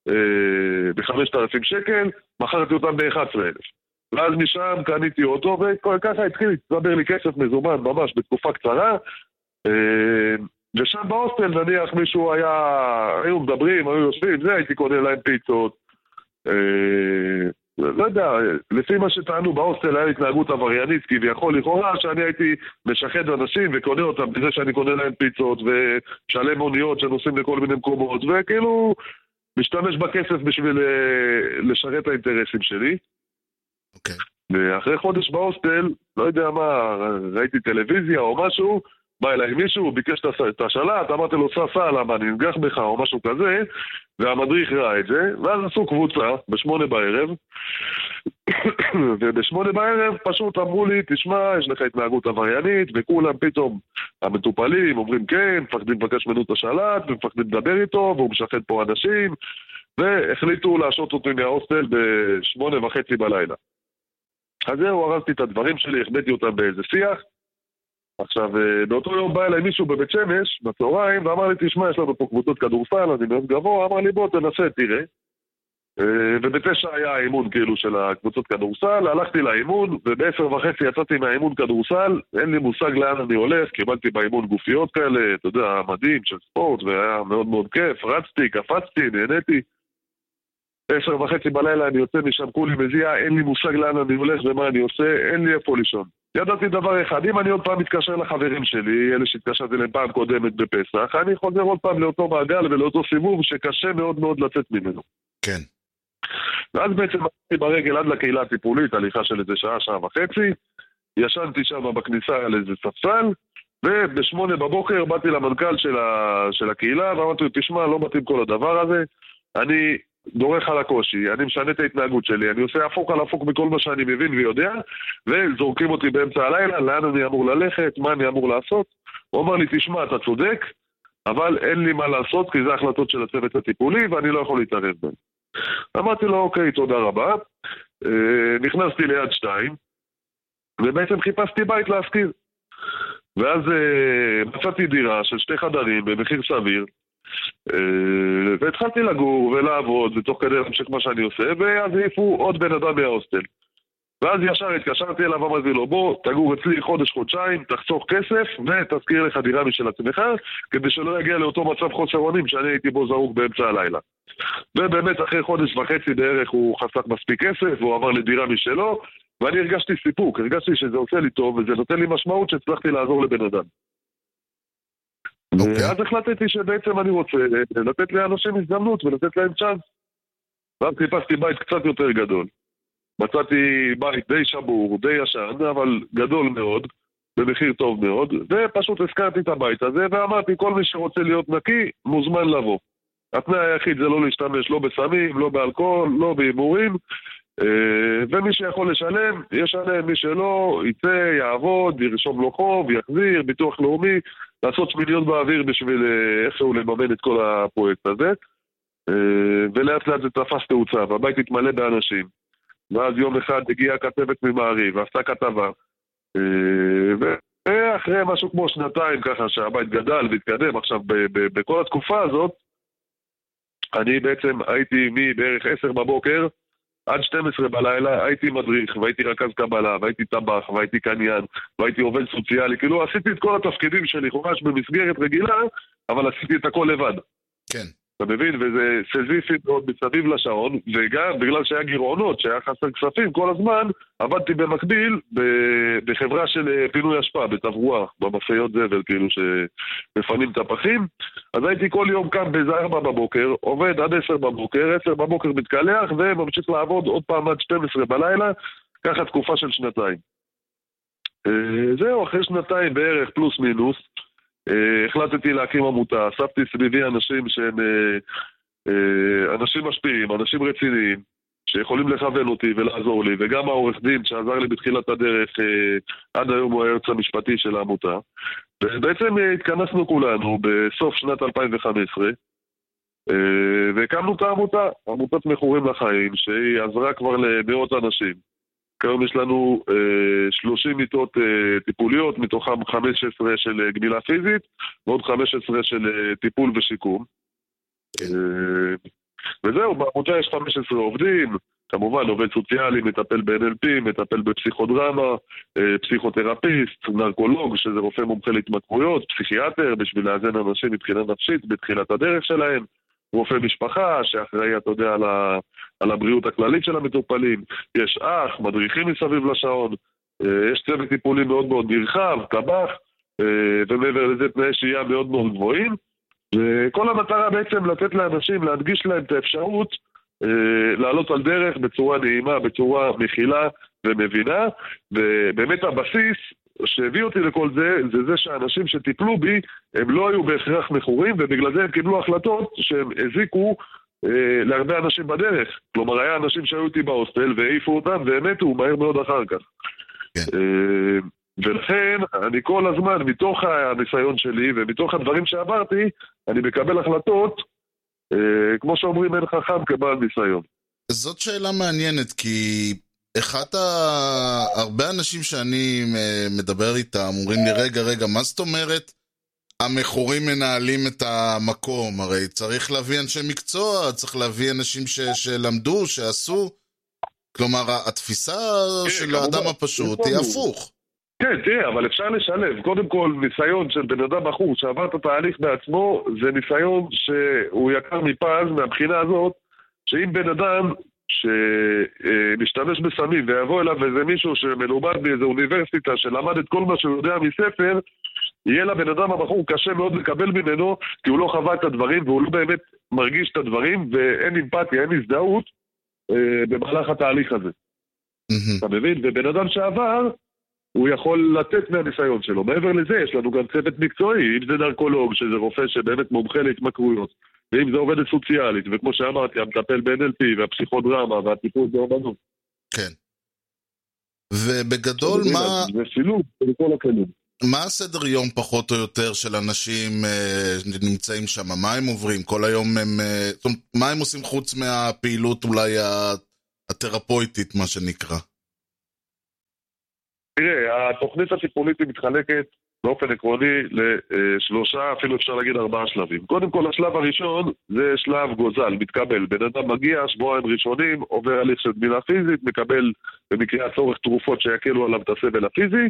אה, ב-5,000 שקל, מכרתי אותם ב-11,000. ואז משם קניתי אוטו, וככה התחיל להצטבר לי כסף מזומן ממש בתקופה קצרה. אה, ושם בהוסטל נניח מישהו היה, היו מדברים, היו יושבים, זה, הייתי קונה להם פיצות. אה, לא יודע, לפי מה שטענו בהוסטל היה התנהגות עבריינית כביכול לכאורה שאני הייתי משחד אנשים וקונה אותם בזה שאני קונה להם פיצות ומשלם מוניות שנוסעים לכל מיני מקומות וכאילו משתמש בכסף בשביל אה, לשרת את האינטרסים שלי. אוקיי. ואחרי חודש בהוסטל, לא יודע מה, ראיתי טלוויזיה או משהו, בא אליי מישהו, ביקש את השלט, אמרתי לו, סע, סע, למה אני אנגח בך או משהו כזה, והמדריך ראה את זה, ואז עשו קבוצה בשמונה בערב, *coughs* ובשמונה בערב פשוט אמרו לי, תשמע, יש לך התנהגות עבריינית, וכולם פתאום, המטופלים אומרים כן, מפחדים לבקש ממנו את השלט, ומפחדים לדבר איתו, והוא משחד פה אנשים, והחליטו להשעות אותי מההוסטל בשמונה וחצי בלילה. אז זהו, ארזתי את הדברים שלי, החבאתי אותם באיזה שיח. עכשיו, אה, באותו יום בא אליי מישהו בבית שמש, בצהריים, ואמר לי, תשמע, יש לנו פה קבוצות כדורסל, אני מאוד גבוה, אמר לי, בוא, תנסה, תראה. אה, ובתשע היה האימון כאילו של הקבוצות כדורסל, הלכתי לאימון, ובעשר וחצי יצאתי מהאימון כדורסל, אין לי מושג לאן אני הולך, קיבלתי באימון גופיות כאלה, אתה יודע, מדהים של ספורט, והיה מאוד מאוד כיף, רצתי, קפצתי, נהניתי. עשר וחצי בלילה אני יוצא משם, כולי מזיע, אין לי מושג לאן אני הולך ומה אני עושה, אין לי איפה לישון. ידעתי דבר אחד, אם אני עוד פעם מתקשר לחברים שלי, אלה שהתקשרתי אליהם פעם קודמת בפסח, אני חוזר עוד פעם לאותו מעגל ולאותו סיבוב שקשה מאוד מאוד לצאת ממנו. כן. ואז בעצם הלכתי ברגל עד לקהילה הטיפולית, הליכה של איזה שעה, שעה וחצי, ישנתי שם בכניסה על איזה ספסל, ובשמונה בבוקר באתי למנכ"ל של, ה... של הקהילה ואמרתי לו, תשמע, לא מתאים כל הדבר הזה, אני דורך על הקושי, אני משנה את ההתנהגות שלי, אני עושה הפוך על הפוך מכל מה שאני מבין ויודע, וזורקים אותי באמצע הלילה, לאן אני אמור ללכת, מה אני אמור לעשות. הוא אמר לי, תשמע, אתה צודק, אבל אין לי מה לעשות, כי זה החלטות של הצוות הטיפולי ואני לא יכול להתערב בהן. אמרתי לו, אוקיי, תודה רבה. אה, נכנסתי ליד שתיים, ובעצם חיפשתי בית להשכיר. ואז אה, מצאתי דירה של שתי חדרים במחיר סביר, והתחלתי לגור ולעבוד, ותוך כדי להמשיך מה שאני עושה, ואז העיפו עוד בן אדם מההוסטל. ואז ישר התקשרתי אליו, אמרתי לו, בוא, תגור אצלי חודש-חודשיים, תחסוך כסף, ותזכיר לך דירה משל עצמך, כדי שלא יגיע לאותו מצב חוסר אונים שאני הייתי בו זרוק באמצע הלילה. ובאמת, אחרי חודש וחצי בערך הוא חסך מספיק כסף, והוא עבר לדירה משלו, ואני הרגשתי סיפוק, הרגשתי שזה עושה לי טוב, וזה נותן לי משמעות שהצלחתי לעזור לבן אדם. אוקיי. ואז החלטתי שבעצם אני רוצה לתת לאנשים הזדמנות ולתת להם צ'אנס. ואז חיפשתי בית קצת יותר גדול. מצאתי בית די שבור, די ישן, אבל גדול מאוד, במחיר טוב מאוד, ופשוט הזכרתי את הבית הזה, ואמרתי, כל מי שרוצה להיות נקי, מוזמן לבוא. התנאי היחיד זה לא להשתמש לא בסמים, לא באלכוהול, לא בהימורים, אה, ומי שיכול לשלם, ישלם, מי שלא, יצא, יעבוד, ירשום לו חוב, יחזיר, ביטוח לאומי, לעשות שמיניות באוויר בשביל אה, איכשהו לממן את כל הפרויקט הזה. אה, ולאט לאט זה תפס תאוצה, והבית התמלא באנשים. ואז יום אחד הגיעה כתבת ממעריב, ועשתה כתבה. אה, ואחרי משהו כמו שנתיים ככה שהבית גדל והתקדם, עכשיו בכל התקופה הזאת, אני בעצם הייתי מבערך 10 בבוקר עד 12 בלילה, הייתי מדריך, והייתי רכז קבלה, והייתי טבח, והייתי קניין, והייתי עובד סוציאלי, כאילו עשיתי את כל התפקידים שלי, ממש במסגרת רגילה, אבל עשיתי את הכל לבד. כן. אתה מבין? וזה סזיפי מאוד מסביב לשעון, וגם בגלל שהיה גירעונות, שהיה חסר כספים כל הזמן, עבדתי במקביל בחברה של אה, פינוי אשפה, בתברואה, במשאיות זבל, כאילו שמפנים את הפחים. אז הייתי כל יום קם באיזה ארבע בבוקר, עובד עד עשר בבוקר, עשר בבוקר מתקלח, וממשיך לעבוד עוד פעם עד 12 בלילה, ככה תקופה של שנתיים. אה, זהו, אחרי שנתיים בערך, פלוס מינוס, החלטתי להקים עמותה, אספתי סביבי אנשים שהם אה, אה, אנשים משפיעים, אנשים רציניים, שיכולים לכוון אותי ולעזור לי, וגם העורך דין שעזר לי בתחילת הדרך, אה, עד היום הוא היועץ המשפטי של העמותה. ובעצם אה, התכנסנו כולנו בסוף שנת 2015, אה, והקמנו את העמותה, עמותת מכורים לחיים, שהיא עזרה כבר למאות אנשים. כיום יש לנו אה, 30 מיטות אה, טיפוליות, מתוכם 15 של אה, גמילה פיזית, ועוד 15 של אה, טיפול ושיקום. אה, וזהו, בעמותה יש 15 עובדים, כמובן עובד סוציאלי, מטפל ב-NLP, מטפל בפסיכודרמה, אה, פסיכותרפיסט, נרקולוג, שזה רופא מומחה להתמכרויות, פסיכיאטר, בשביל לאזן אנשים מבחינה נפשית בתחילת הדרך שלהם. רופא משפחה שאחראי, אתה יודע, על, ה, על הבריאות הכללית של המטופלים, יש אח, מדריכים מסביב לשעון, אה, יש צוות טיפולי מאוד מאוד נרחב, טבח, אה, ומעבר לזה תנאי שהייה מאוד מאוד גבוהים, וכל המטרה בעצם לתת לאנשים, להדגיש להם את האפשרות אה, לעלות על דרך בצורה נעימה, בצורה מכילה ומבינה, ובאמת הבסיס שהביא אותי לכל זה, זה זה שהאנשים שטיפלו בי, הם לא היו בהכרח מכורים, ובגלל זה הם קיבלו החלטות שהם הזיקו אה, להרבה אנשים בדרך. כלומר, היה אנשים שהיו איתי בהוסטל והעיפו אותם והם מתו מהר מאוד אחר כך. כן. אה, ולכן, אני כל הזמן, מתוך הניסיון שלי ומתוך הדברים שעברתי, אני מקבל החלטות, אה, כמו שאומרים, אין חכם כבעל ניסיון. זאת שאלה מעניינת, כי אחד ה... הרבה אנשים שאני אה, מדבר איתם אומרים לי, רגע, רגע, מה זאת אומרת המכורים מנהלים את המקום? הרי צריך להביא אנשי מקצוע, צריך להביא אנשים ש... שלמדו, שעשו. כלומר, התפיסה כן, של. האדם הפשוט היא לנו. הפוך. כן, תראה, אבל אפשר לשלב. קודם כל, ניסיון של בן אדם בחור שעבר את התהליך בעצמו, זה ניסיון שהוא יקר מפז מהבחינה הזאת, שאם בן אדם שמשתמש בסמים ויבוא אליו איזה מישהו שמלומד באיזה אוניברסיטה שלמד את כל מה שהוא יודע מספר, יהיה לבן אדם הבחור קשה מאוד לקבל ממנו, כי הוא לא חווה את הדברים והוא לא באמת מרגיש את הדברים, ואין אמפתיה, אין הזדהות אה, במהלך התהליך הזה. מהמם. אתה מבין? ובן אדם שעבר, הוא יכול לתת מהניסיון שלו. מעבר לזה, יש לנו גם צוות מקצועי, אם זה נרקולוג, שזה רופא שבאמת מומחה להתמכרויות, ואם זה עובדת סוציאלית, וכמו שאמרתי, המטפל ב-NLP, והפסיכודרמה, והטיפול באומנות. כן. ובגדול? מה... זה שילוב של כל הכלים. מה הסדר יום פחות או יותר של אנשים אה, שנמצאים שם? מה הם עוברים? כל היום הם... אה, זאת אומרת, מה הם עושים חוץ מהפעילות אולי התרפויטית, מה שנקרא? תראה, התוכנית הטיפולית היא מתחלקת באופן עקרוני לשלושה, אפילו אפשר להגיד ארבעה שלבים. קודם כל, השלב הראשון זה שלב גוזל, מתקבל. בן אדם מגיע, שבועיים ראשונים, עובר הליך של גמילה פיזית, מקבל במקרה הצורך תרופות שיקלו עליו את הסבל הפיזי,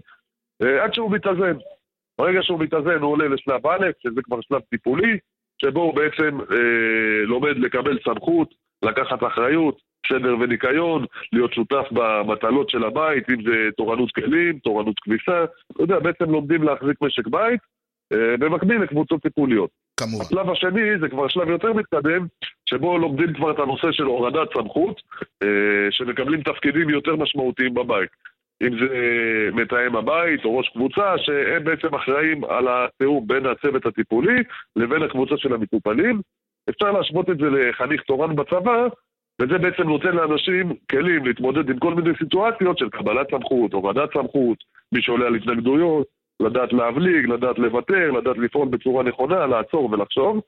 אה, עד שהוא מתאזן. ברגע שהוא מתאזן הוא עולה לשלב א', שזה כבר שלב טיפולי, שבו הוא בעצם אה, לומד לקבל סמכות, לקחת אחריות, סדר וניקיון, להיות שותף במטלות של הבית, אם זה תורנות כלים, תורנות כביסה, אתה יודע, בעצם לומדים להחזיק משק בית, אה, במקביל לקבוצות טיפוליות. כמובן. השלב השני זה כבר שלב יותר מתקדם, שבו לומדים כבר את הנושא של הורדת סמכות, אה, שמקבלים תפקידים יותר משמעותיים בבית. אם זה מתאם הבית או ראש קבוצה, שהם בעצם אחראים על התיאום בין הצוות הטיפולי לבין הקבוצה של המטופלים. אפשר להשוות את זה לחניך תורן בצבא, וזה בעצם נותן לאנשים כלים להתמודד עם כל מיני סיטואציות של קבלת סמכות, הורדת סמכות, מי שעולה על התנגדויות, לדעת להבליג, לדעת לוותר, לדעת לפעול בצורה נכונה, לעצור ולחשוב.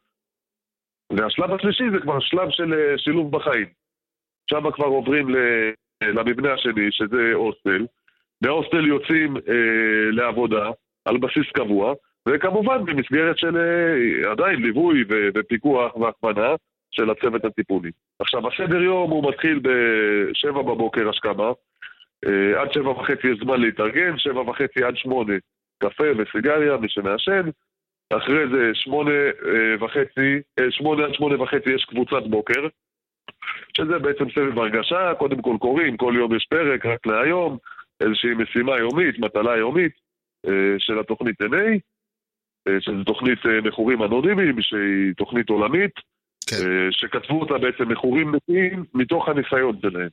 והשלב השלישי זה כבר שלב של אה, שילוב בחיים. שם כבר עוברים ל- למבנה השני, שזה הוסטל. מההוסטל יוצאים אה, לעבודה על בסיס קבוע, וכמובן במסגרת של אה, עדיין ליווי ופיקוח והכוונה של הצוות הטיפולי. עכשיו, הסדר יום הוא מתחיל ב-7 בבוקר השכמה, אה, עד שבע וחצי יש זמן להתארגן, שבע וחצי עד שמונה קפה וסיגריה, מי שמעשן. אחרי זה שמונה אה, וחצי, אה, שמונה עד שמונה וחצי יש קבוצת בוקר, שזה בעצם סבב הרגשה, קודם כל קוראים, כל יום יש פרק, רק להיום, איזושהי משימה יומית, מטלה יומית של התוכנית NA, שזו תוכנית מכורים אנונימיים, שהיא תוכנית עולמית, כן. אה, שכתבו אותה בעצם מכורים נקיים מתוך הניסיון שלהם.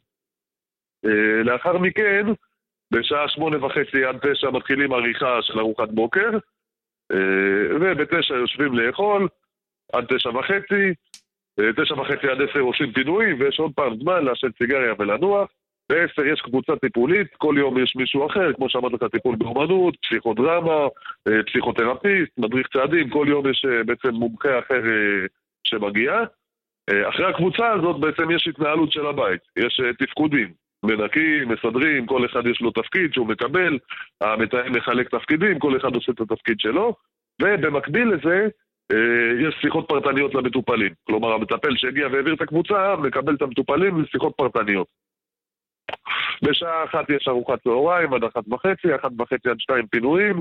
אה, לאחר מכן, בשעה שמונה וחצי עד תשע מתחילים עריכה של ארוחת בוקר, אה, ובתשע יושבים לאכול, עד תשע וחצי, תשע וחצי עד עשר עושים פינוי, ויש עוד פעם זמן לעשן סיגריה ולנוח. בעשר יש קבוצה טיפולית, כל יום יש מישהו אחר, כמו שאמרתי לך, טיפול באומנות, פסיכודרמה, פסיכותרפיסט, מדריך צעדים, כל יום יש בעצם מומחה אחר אה, שמגיע. אה, אחרי הקבוצה הזאת בעצם יש התנהלות של הבית, יש אה, תפקודים, מנקים, מסדרים, כל אחד יש לו תפקיד שהוא מקבל, המתאם מחלק תפקידים, כל אחד עושה את התפקיד שלו, ובמקביל לזה אה, יש שיחות פרטניות למטופלים. כלומר, המטפל שהגיע והעביר את הקבוצה, מקבל את המטופלים לשיחות פרטניות. בשעה אחת יש ארוחת צהריים עד אחת וחצי, אחת וחצי עד שתיים פינויים,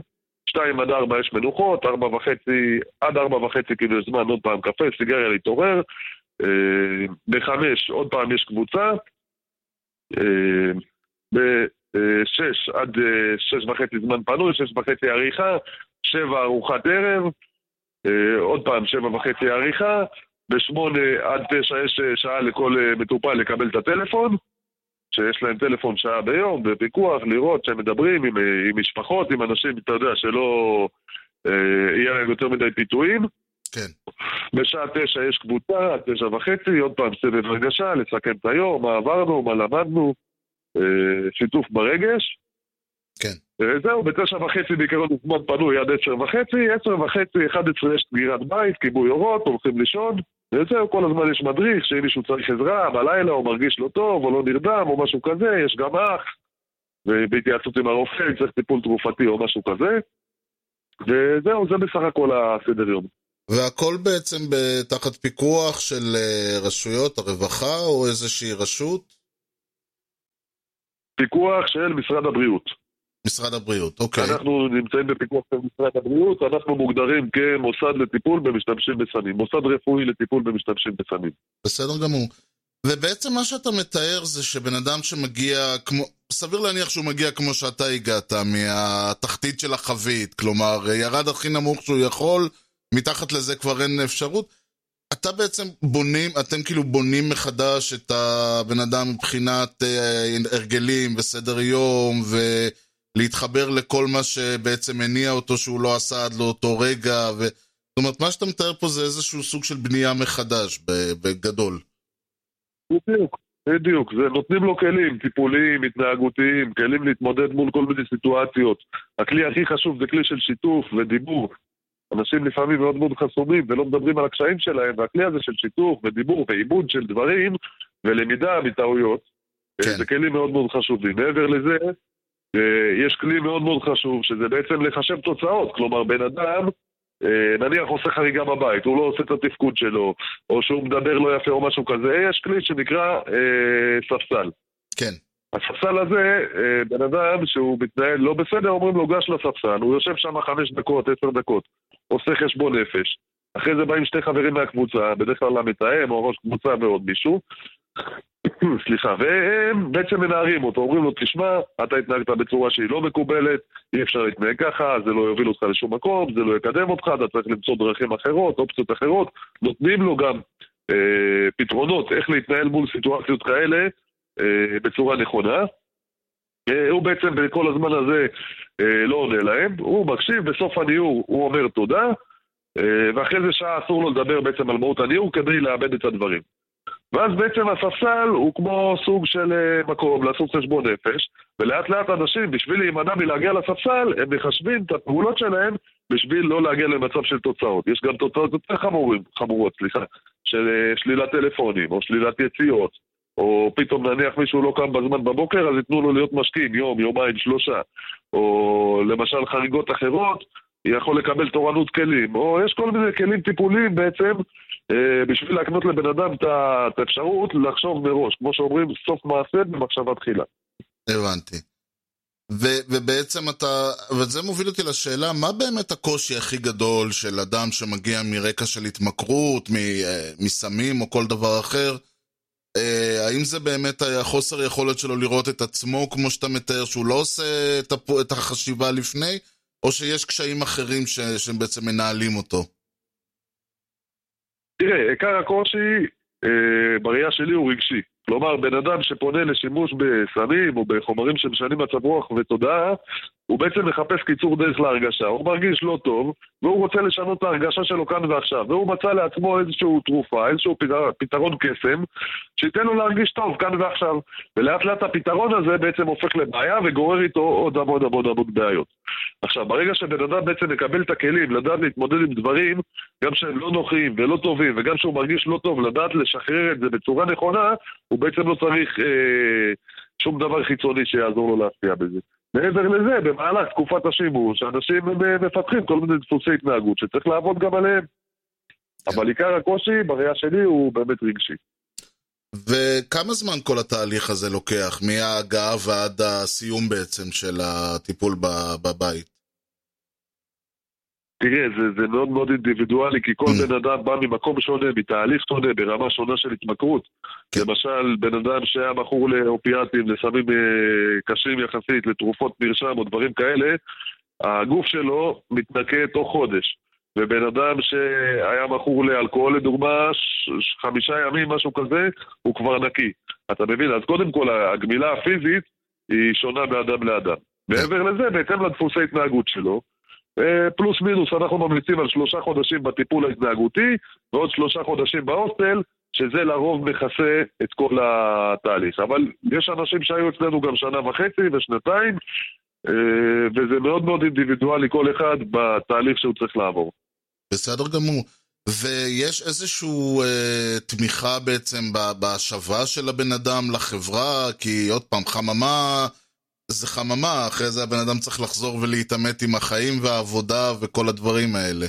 שתיים עד ארבע יש מנוחות, ארבע וחצי, עד ארבע וחצי כאילו יש זמן עוד פעם קפה, סיגריה להתעורר, אה, בחמש עוד פעם יש קבוצה, אה, בשש עד אה, שש וחצי זמן פנוי, שש וחצי עריכה, שבע ארוחת ערב, עוד פעם שבע וחצי עריכה, בשמונה עד תשע יש שעה לכל מטופל לקבל את הטלפון, שיש להם טלפון שעה ביום, בפיקוח, לראות שהם מדברים עם, אה, עם משפחות, עם אנשים, אתה יודע, שלא אה, יהיה להם יותר מדי פיתויים. כן. בשעה תשע יש קבוצה, עד תשע וחצי, עוד פעם סבב הרגשה, לסכם את היום, מה עברנו, מה למדנו, אה, שיתוף ברגש. כן. אה, זהו, בתשע וחצי בעיקרון הוא זמן פנוי עד עשר וחצי, עשר וחצי, אחד עשרה יש סגירת בית, כיבוי אורות, הולכים לישון, וזהו, כל הזמן יש מדריך, שאם מישהו צריך עזרה בלילה, או מרגיש לא טוב, או לא נרדם, או משהו כזה, יש גם אח, ובהתייעצות עם הרופא, אם צריך טיפול תרופתי או משהו כזה, וזהו, זה בסך הכל הסדר יום. והכל בעצם תחת פיקוח של אה, רשויות הרווחה או איזושהי רשות? פיקוח של משרד הבריאות. משרד הבריאות, אוקיי. אנחנו נמצאים בפיקוח של משרד הבריאות, אנחנו מוגדרים כמוסד לטיפול במשתמשים בסמים, מוסד רפואי לטיפול במשתמשים בסמים. בסדר גמור. ובעצם מה שאתה מתאר זה שבן אדם שמגיע, כמו, סביר להניח שהוא מגיע כמו שאתה הגעת, מהתחתית של החבית, כלומר, ירד הכי נמוך שהוא יכול, מתחת לזה כבר אין אפשרות. אתה בעצם בונים, אתם כאילו בונים מחדש את הבן אדם מבחינת אה, הרגלים וסדר יום ולהתחבר לכל מה שבעצם הניע אותו שהוא לא עשה עד לאותו רגע ו... זאת אומרת, מה שאתה מתאר פה זה איזשהו סוג של בנייה מחדש, בגדול. בדיוק, בדיוק. זה נותנים לו כלים טיפוליים, התנהגותיים, כלים להתמודד מול כל מיני סיטואציות. הכלי הכי חשוב זה כלי של שיתוף ודיבור. אנשים לפעמים מאוד מאוד חסומים ולא מדברים על הקשיים שלהם, והכלי הזה של שיתוף ודיבור ועיבוד של דברים ולמידה מטעויות, כן. זה כלים מאוד מאוד חשובים. מעבר לזה, יש כלי מאוד מאוד חשוב, שזה בעצם לחשב תוצאות. כלומר, בן אדם, אה, נניח עושה חריגה בבית, הוא לא עושה את התפקוד שלו, או שהוא מדבר לא יפה או משהו כזה, יש כלי שנקרא אה, ספסל. כן, הספסל הזה, אה, בן אדם שהוא מתנהל לא בסדר, אומרים לו גש לספסל, הוא יושב שם חמש דקות, עשר דקות, עושה חשבון נפש. אחרי זה באים שתי חברים מהקבוצה, בדרך כלל המתאם או ראש קבוצה ועוד מישהו, *clears throat* סליחה, והם בעצם מנערים אותו, אומרים לו, תשמע, אתה התנהגת בצורה שהיא לא מקובלת, אי אפשר להתנהג ככה, זה לא יוביל אותך לשום מקום, זה לא יקדם אותך, אתה צריך למצוא דרכים אחרות, אופציות אחרות, נותנים לו גם אה, פתרונות איך להתנהל מול סיטואציות כאלה אה, בצורה נכונה. אה, הוא בעצם בכל הזמן הזה אה, לא עונה להם, הוא מקשיב, בסוף הניעור הוא אומר תודה, אה, ואחרי זה שעה אסור לו לדבר בעצם על מהות הניעור כדי לאבד את הדברים. ואז בעצם הספסל הוא כמו סוג של אה, מקום לעשות חשבון נפש, ולאט לאט אנשים, בשביל להימנע מלהגיע לספסל, הם מחשבים את הפעולות שלהם בשביל לא להגיע למצב של תוצאות. יש גם תוצאות יותר חמורים, חמורות, סליחה. של אה, שלילת טלפונים, או שלילת יציאות, או פתאום נניח מישהו לא קם בזמן בבוקר, אז ייתנו לו להיות משקיעים יום, יומיים, שלושה. או למשל חריגות אחרות, יכול לקבל תורנות כלים. או יש כל מיני כלים טיפוליים בעצם, אה, בשביל להקנות לבן אדם את האפשרות לחשוב מראש. כמו שאומרים, סוף מעשה במחשבה תחילה. הבנתי. ו- ובעצם אתה, וזה מוביל אותי לשאלה, מה באמת הקושי הכי גדול של אדם שמגיע מרקע של התמכרות, מ- אה, מסמים או כל דבר אחר? אה, האם זה באמת החוסר יכולת שלו לראות את עצמו כמו שאתה מתאר, שהוא לא עושה את, את החשיבה לפני, או שיש קשיים אחרים ש- שבעצם מנהלים אותו? תראה, עיקר הקושי אה, בראייה שלי הוא רגשי. כלומר, בן אדם שפונה לשימוש בסמים או בחומרים שמשנים מצב רוח ותודעה, הוא בעצם מחפש קיצור דרך להרגשה. הוא מרגיש לא טוב, והוא רוצה לשנות את ההרגשה שלו כאן ועכשיו. והוא מצא לעצמו איזושהי תרופה, איזשהו פתר, פתרון קסם, שייתן לו להרגיש טוב כאן ועכשיו. ולאט לאט הפתרון הזה בעצם הופך לבעיה וגורר איתו עוד המון המון המון בעיות. עכשיו, ברגע שבן אדם בעצם מקבל את הכלים לדעת להתמודד עם דברים, גם שהם לא נוחים ולא טובים, וגם שהוא מרגיש לא טוב, לדעת לשחרר את זה בצורה נכונה, הוא בעצם לא צריך אה, שום דבר חיצוני שיעזור לו להשפיע בזה. מעבר לזה, במהלך תקופת השימוש, אנשים אה, מפתחים כל מיני דפוסי התנהגות שצריך לעבוד גם עליהם. אבל עיקר הקושי, בראייה שלי, הוא באמת רגשי. וכמה זמן כל התהליך הזה לוקח, מההגעה ועד הסיום בעצם של הטיפול בבית? תראה, זה, זה מאוד מאוד אינדיבידואלי, כי כל Mm. בן אדם בא ממקום שונה, מתהליך שונה, ברמה שונה של התמכרות. כן. למשל, בן אדם שהיה מכור לאופיאטים, לסמים אה, קשים יחסית, לתרופות מרשם או דברים כאלה, הגוף שלו מתנקה תוך חודש. ובן אדם שהיה מכור לאלכוהול לדוגמה, ש- חמישה ימים, משהו כזה, הוא כבר נקי. אתה מבין? אז קודם כל, הגמילה הפיזית היא שונה מאדם לאדם. מעבר לזה, בהתאם לדפוסי התנהגות שלו, פלוס מינוס, אנחנו ממליצים על שלושה חודשים בטיפול ההתנהגותי ועוד שלושה חודשים בהוסטל, שזה לרוב מכסה את כל התהליך. אבל יש אנשים שהיו אצלנו גם שנה וחצי ושנתיים, אה, וזה מאוד מאוד אינדיבידואלי כל אחד בתהליך שהוא צריך לעבור. בסדר גמור. ויש איזושהי אה, תמיכה בעצם בהשבה של הבן אדם לחברה, כי עוד פעם, חממה זה חממה, אחרי זה הבן אדם צריך לחזור ולהתעמת עם החיים והעבודה וכל הדברים האלה.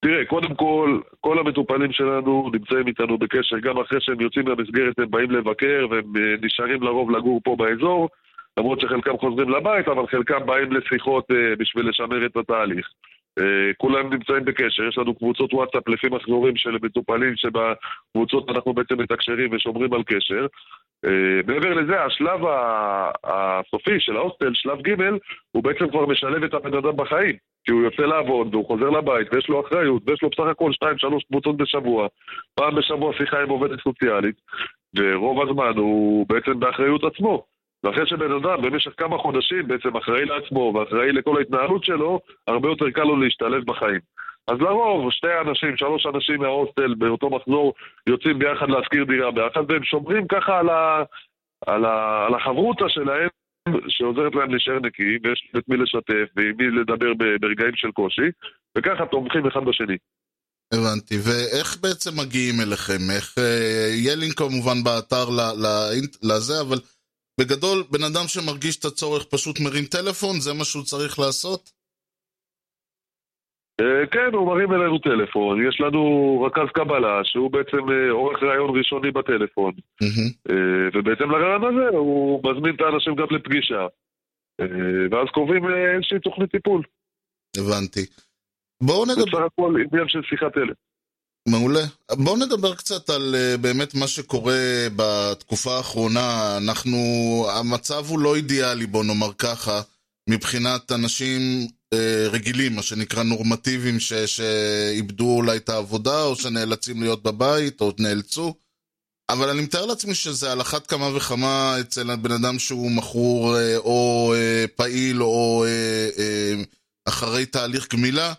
תראה, קודם כל, כל המטופלים שלנו נמצאים איתנו בקשר, גם אחרי שהם יוצאים מהמסגרת הם באים לבקר והם אה, נשארים לרוב לגור פה באזור, למרות שחלקם חוזרים לבית, אבל חלקם באים לשיחות אה, בשביל לשמר את התהליך. אה, כולם נמצאים בקשר, יש לנו קבוצות וואטסאפ לפי מחזורים של מטופלים שבקבוצות אנחנו בעצם מתקשרים ושומרים על קשר. אה, מעבר לזה, השלב הסופי של ההוסטל, שלב ג', הוא בעצם כבר משלב את הבן אדם בחיים. כי הוא יוצא לעבוד והוא חוזר לבית ויש לו אחריות ויש לו בסך הכל שתיים, שלוש קבוצות בשבוע, פעם בשבוע שיחה עם עובדת סוציאלית, ורוב הזמן הוא בעצם באחריות עצמו. ואחרי שבן אדם במשך כמה חודשים בעצם אחראי לעצמו ואחראי לכל ההתנהלות שלו, הרבה יותר קל לו להשתלב בחיים. אז לרוב, שתי אנשים, שלוש אנשים מההוסטל באותו מחזור יוצאים ביחד להשכיר דירה ביחד, והם שומרים ככה על, ה, על, ה, על החברותא שלהם, שעוזרת להם להישאר נקיים, ויש את מי לשתף ועם מי לדבר ברגעים של קושי, וככה תומכים אחד בשני. הבנתי. ואיך בעצם מגיעים אליכם? איך... אה, יהיה לינק כמובן באתר ל- לאינט- לזה, אבל בגדול, בן אדם שמרגיש את הצורך פשוט מרים טלפון, זה מה שהוא צריך לעשות? אה, כן, הוא מרים אלינו טלפון, יש לנו רכז קבלה, שהוא בעצם אה, עורך ראיון ראשוני בטלפון. אה, ובהתאם לרעיון הזה הוא מזמין את האנשים גם לפגישה, ואז קובעים איזושהי תוכנית טיפול. הבנתי. בואו נדבר... בסך הכל עניין של שיחת טלפון. מעולה. בואו נדבר קצת על באמת מה שקורה בתקופה האחרונה. אנחנו... המצב הוא לא אידיאלי, בוא נאמר ככה, מבחינת אנשים רגילים, מה שנקרא נורמטיביים, ש... שאיבדו אולי את העבודה, או שנאלצים להיות בבית, או נאלצו. אבל אני מתאר לעצמי שזה על אחת כמה וכמה אצל הבן אדם שהוא מכור אה, או אה, פעיל או אה, אה, אחרי תהליך גמילה,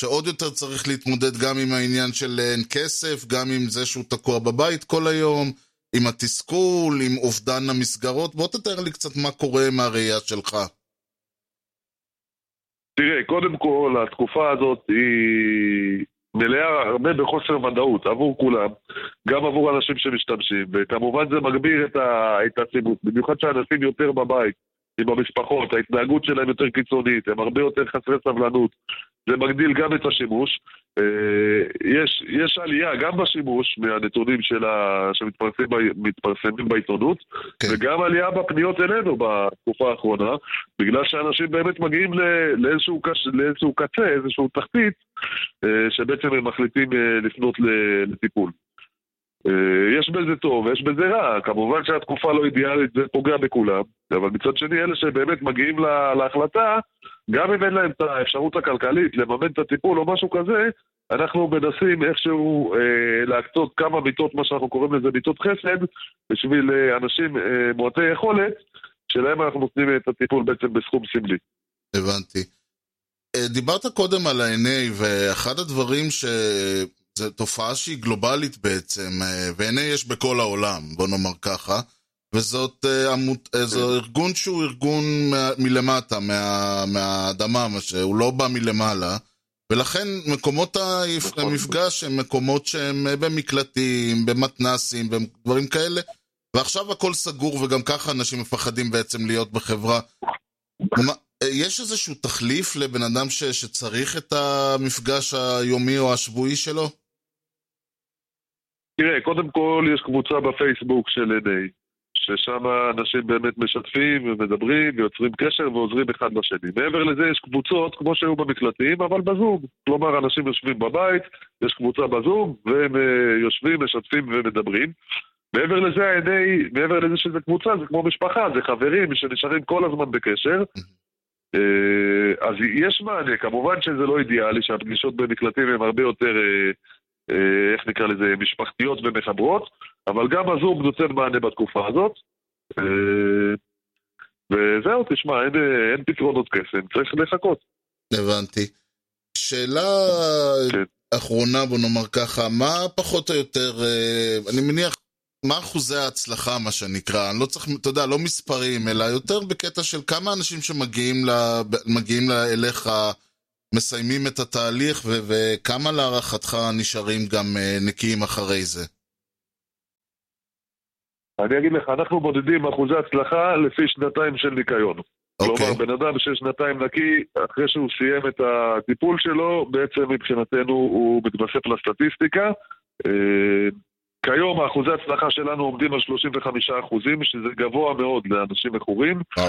שעוד יותר צריך להתמודד גם עם העניין של אין כסף, גם עם זה שהוא תקוע בבית כל היום, עם התסכול, עם אובדן המסגרות. בוא תתאר לי קצת מה קורה מהראייה שלך. תראה, קודם כל, התקופה הזאת היא, מלאה הרבה בחוסר ודאות עבור כולם, גם עבור אנשים שמשתמשים, וכמובן זה מגביר את העצימות, במיוחד שאנשים יותר בבית, עם המשפחות, ההתנהגות שלהם יותר קיצונית, הם הרבה יותר חסרי סבלנות, זה מגדיל גם את השימוש. אה, יש, יש עלייה גם בשימוש מהנתונים של ה... שמתפרסמים בעיתונות, כן. וגם עלייה בפניות אלינו בתקופה האחרונה, בגלל שאנשים באמת מגיעים לאיזשהו, קש... לאיזשהו קצה, איזשהו תחתית, אה, שבעצם הם מחליטים אה, לפנות לטיפול. יש בזה טוב, יש בזה רע. כמובן שהתקופה לא אידיאלית, זה פוגע בכולם, אבל מצד שני, אלה שבאמת מגיעים להחלטה, גם אם אין להם את האפשרות הכלכלית לממן את הטיפול או משהו כזה, אנחנו מנסים איכשהו אה, להקצות כמה מיטות, מה שאנחנו קוראים לזה מיטות חסד, בשביל אה, אנשים אה, מועטי יכולת, שלהם אנחנו נותנים את הטיפול בעצם בסכום סמלי. הבנתי. אה, דיברת קודם על ה-NA, ואחד הדברים ש... זו תופעה שהיא גלובלית בעצם, אה, ו-NA יש בכל העולם, בוא נאמר ככה. וזאת uh, עמות, uh, זה ארגון שהוא ארגון מלמטה, מה, מהאדמה, שהוא לא בא מלמעלה, ולכן מקומות נכון. המפגש הם מקומות שהם אה, במקלטים, במתנסים, בדברים כאלה, ועכשיו הכל סגור וגם ככה אנשים מפחדים בעצם להיות בחברה. מה, יש איזשהו תחליף לבן אדם ש, שצריך את המפגש היומי או השבועי שלו? תראה, קודם כל יש קבוצה בפייסבוק של NA, ששם אנשים באמת משתפים ומדברים ויוצרים קשר ועוזרים אחד לשני. מעבר לזה יש קבוצות, כמו שהיו במקלטים, אבל בזום. כלומר, אנשים יושבים בבית, יש קבוצה בזום, והם אה, יושבים, משתפים ומדברים. מעבר לזה, העיני, מעבר לזה שזה קבוצה, זה כמו משפחה, זה חברים שנשארים כל הזמן בקשר. אה, אז יש מענה, כמובן שזה לא אידיאלי, שהפגישות במקלטים הן הרבה יותר אה, איך נקרא לזה, משפחתיות ומחברות, אבל גם הזום נותן מענה בתקופה הזאת. אה, וזהו, תשמע, אין, אין פתרונות קסם, צריך לחכות. הבנתי. שאלה כן. אחרונה, בוא נאמר ככה, מה פחות או יותר, אה, אני מניח, מה אחוזי ההצלחה, מה שנקרא? אני לא צריך, אתה יודע, לא מספרים, אלא יותר בקטע של כמה אנשים שמגיעים ל, מגיעים אליך מסיימים את התהליך, ו- וכמה להערכתך נשארים גם uh, נקיים אחרי זה? אני אגיד לך, אנחנו מודדים אחוזי הצלחה לפי שנתיים של ניקיון. Okay. אוקיי. כלומר, בן אדם ששנתיים נקי, אחרי שהוא סיים את הטיפול שלו, בעצם מבחינתנו הוא מתווסף לסטטיסטיקה. אה, כיום האחוזי הצלחה שלנו עומדים על 35 אחוזים, שזה גבוה מאוד לאנשים מכורים. Oh.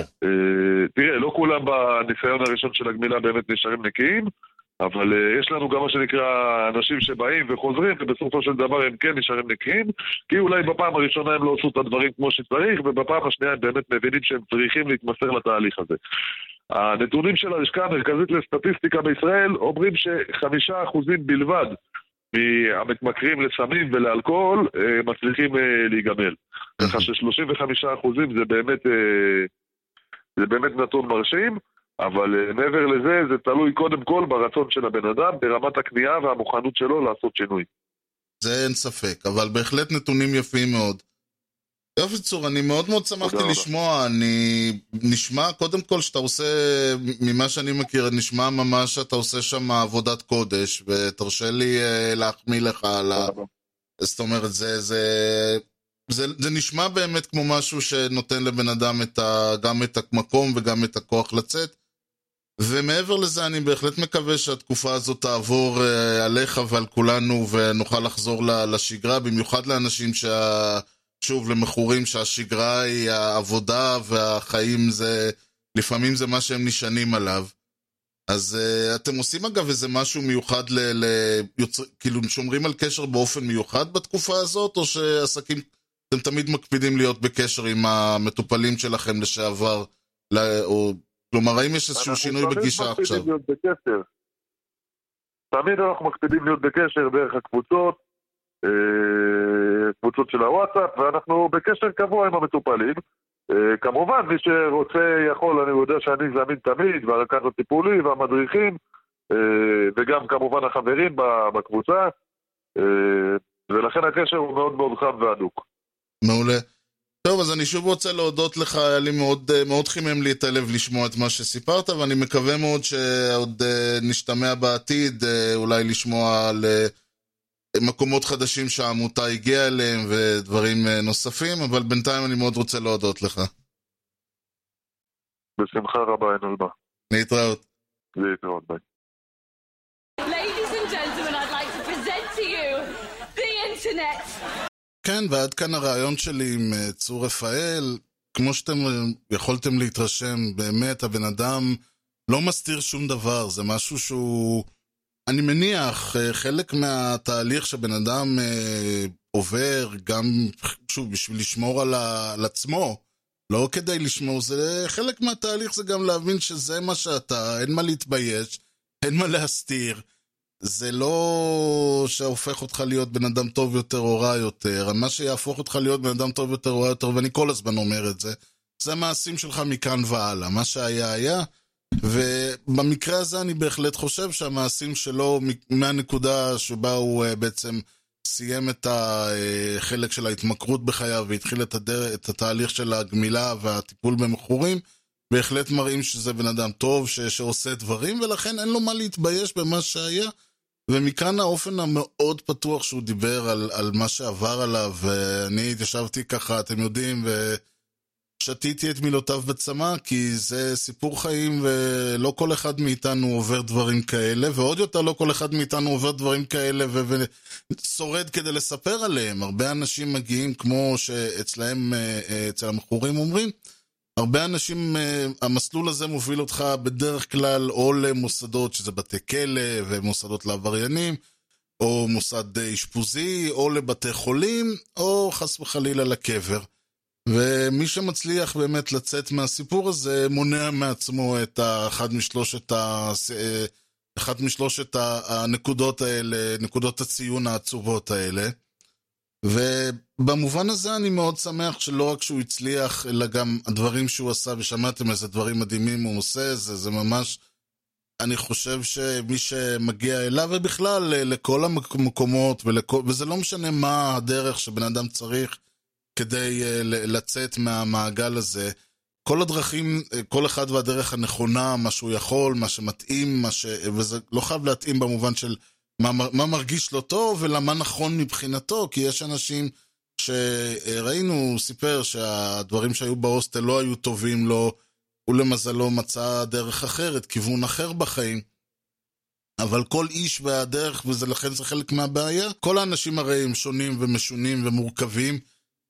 תראה, לא כולם בניסיון הראשון של הגמילה באמת נשארים נקיים, אבל uh, יש לנו גם מה שנקרא אנשים שבאים וחוזרים, ובסופו של דבר הם כן נשארים נקיים, כי אולי בפעם הראשונה הם לא עשו את הדברים כמו שצריך, ובפעם השנייה הם באמת מבינים שהם צריכים להתמסר לתהליך הזה. הנתונים של הלשכה המרכזית לסטטיסטיקה בישראל אומרים שחמישה אחוזים בלבד מהמתמכרים לסמים ולאלכוהול אה, מצליחים אה, להיגמל. ככה ש-35% אחוזים זה באמת, אה, זה באמת נתון מרשים, אבל מעבר לזה, זה תלוי קודם כל ברצון של הבן אדם, ברמת הכניעה והמוכנות שלו לעשות שינוי. זה אין ספק, אבל בהחלט נתונים יפים מאוד. יופי צור, אני מאוד מאוד שמחתי לשמוע, אני נשמע, קודם כל שאתה עושה, ממה שאני מכיר, נשמע ממש שאתה עושה שם עבודת קודש, ותרשה לי uh, להחמיא לך על ה... זאת אומרת, זה, זה, זה, זה נשמע באמת כמו משהו שנותן לבן אדם את ה, גם את המקום וגם את הכוח לצאת. ומעבר לזה, אני בהחלט מקווה שהתקופה הזאת תעבור uh, עליך ועל כולנו, ונוכל לחזור לשגרה, במיוחד לאנשים שה... שוב, למכורים שהשגרה היא העבודה והחיים זה, לפעמים זה מה שהם נשענים עליו. אז uh, אתם עושים אגב איזה משהו מיוחד ל... ל יוצר, כאילו שומרים על קשר באופן מיוחד בתקופה הזאת, או שעסקים, אתם תמיד מקפידים להיות בקשר עם המטופלים שלכם לשעבר, ל, או, כלומר, האם יש איזשהו שינוי בגישה עכשיו? תמיד אנחנו מקפידים להיות בקשר דרך הקבוצות, קבוצות של הוואטסאפ, ואנחנו בקשר קבוע עם המטופלים. אה, כמובן, מי שרוצה יכול, אני יודע שאני זמין תמיד, והרכז הטיפולי והמדריכים, אה, וגם כמובן החברים בקבוצה, ולכן הקשר הוא מאוד מאוד חם והדוק. מעולה. טוב, אז אני שוב רוצה להודות לך, היה לי מאוד, אה, מאוד חימם לי את הלב לשמוע את מה שסיפרת, ואני מקווה מאוד שעוד אה, נשתמע בעתיד, אה, אולי לשמוע על אה, מקומות חדשים שהעמותה הגיעה אליהם ודברים אה, נוספים, אבל בינתיים אני מאוד רוצה להודות לך. בשמחה רבה, אין על מה. להתראות. להתראות, ביי. Ladies and gentlemen, I'd like to present to you the internet. כן, ועד כאן הרעיון שלי עם אה, צור רפאל. כמו שאתם אה, יכולתם להתרשם, באמת הבן אדם לא מסתיר שום דבר, זה משהו שהוא... אני מניח, אה, חלק מהתהליך שבן אדם אה, עובר, גם, שוב, בשביל לשמור על, ה... על עצמו, לא כדי לשמור, זה חלק מהתהליך זה גם להבין שזה מה שאתה, אין מה להתבייש, אין מה להסתיר. זה לא שהופך אותך להיות בן אדם טוב יותר או רע יותר, מה שיהפוך אותך להיות בן אדם טוב יותר או רע יותר, ואני כל הזמן אומר את זה, זה מעשים שלך מכאן והלאה. מה שהיה היה, ובמקרה הזה אני בהחלט חושב שהמעשים שלו, מהנקודה שבה הוא אה, בעצם סיים את החלק של ההתמכרות בחייו והתחיל את, הדר... את התהליך של הגמילה והטיפול במכורים, בהחלט מראים שזה בן אדם טוב ש... שעושה דברים, ולכן אין לו מה להתבייש במה שהיה. ומכאן האופן המאוד פתוח שהוא דיבר על, על מה שעבר עליו, ואני התיישבתי ככה, אתם יודעים, ושתיתי את מילותיו בצמא, כי זה סיפור חיים, ולא כל אחד מאיתנו עובר דברים כאלה, ועוד יותר לא כל אחד מאיתנו עובר דברים כאלה ושורד כדי לספר עליהם. הרבה אנשים מגיעים, כמו שאצלהם, אצל המכורים אומרים, הרבה אנשים, המסלול הזה מוביל אותך בדרך כלל או למוסדות שזה בתי כלא ומוסדות לעבריינים, או מוסד אשפוזי, או לבתי חולים, או חס וחלילה לקבר. ומי שמצליח באמת לצאת מהסיפור הזה, מונע מעצמו את אחד משלושת, ה... אחד משלושת הנקודות האלה, נקודות הציון העצובות האלה. ובמובן הזה אני מאוד שמח שלא רק שהוא הצליח, אלא גם הדברים שהוא עשה, ושמעתם איזה דברים מדהימים הוא עושה, זה, זה ממש, אני חושב שמי שמגיע אליו, ובכלל לכל המקומות, ולכל, וזה לא משנה מה הדרך שבן אדם צריך כדי לצאת מהמעגל הזה. כל הדרכים, כל אחד והדרך הנכונה, מה שהוא יכול, מה שמתאים, מה ש... וזה לא חייב להתאים במובן של מה, מה מרגיש לו טוב ולמה נכון מבחינתו, כי יש אנשים שראינו, הוא סיפר שהדברים שהיו בהוסטל לא היו טובים לו, הוא למזלו מצא דרך אחרת, כיוון אחר בחיים. אבל כל איש והדרך, ולכן זה חלק מהבעיה, כל האנשים הרי הם שונים ומשונים ומורכבים,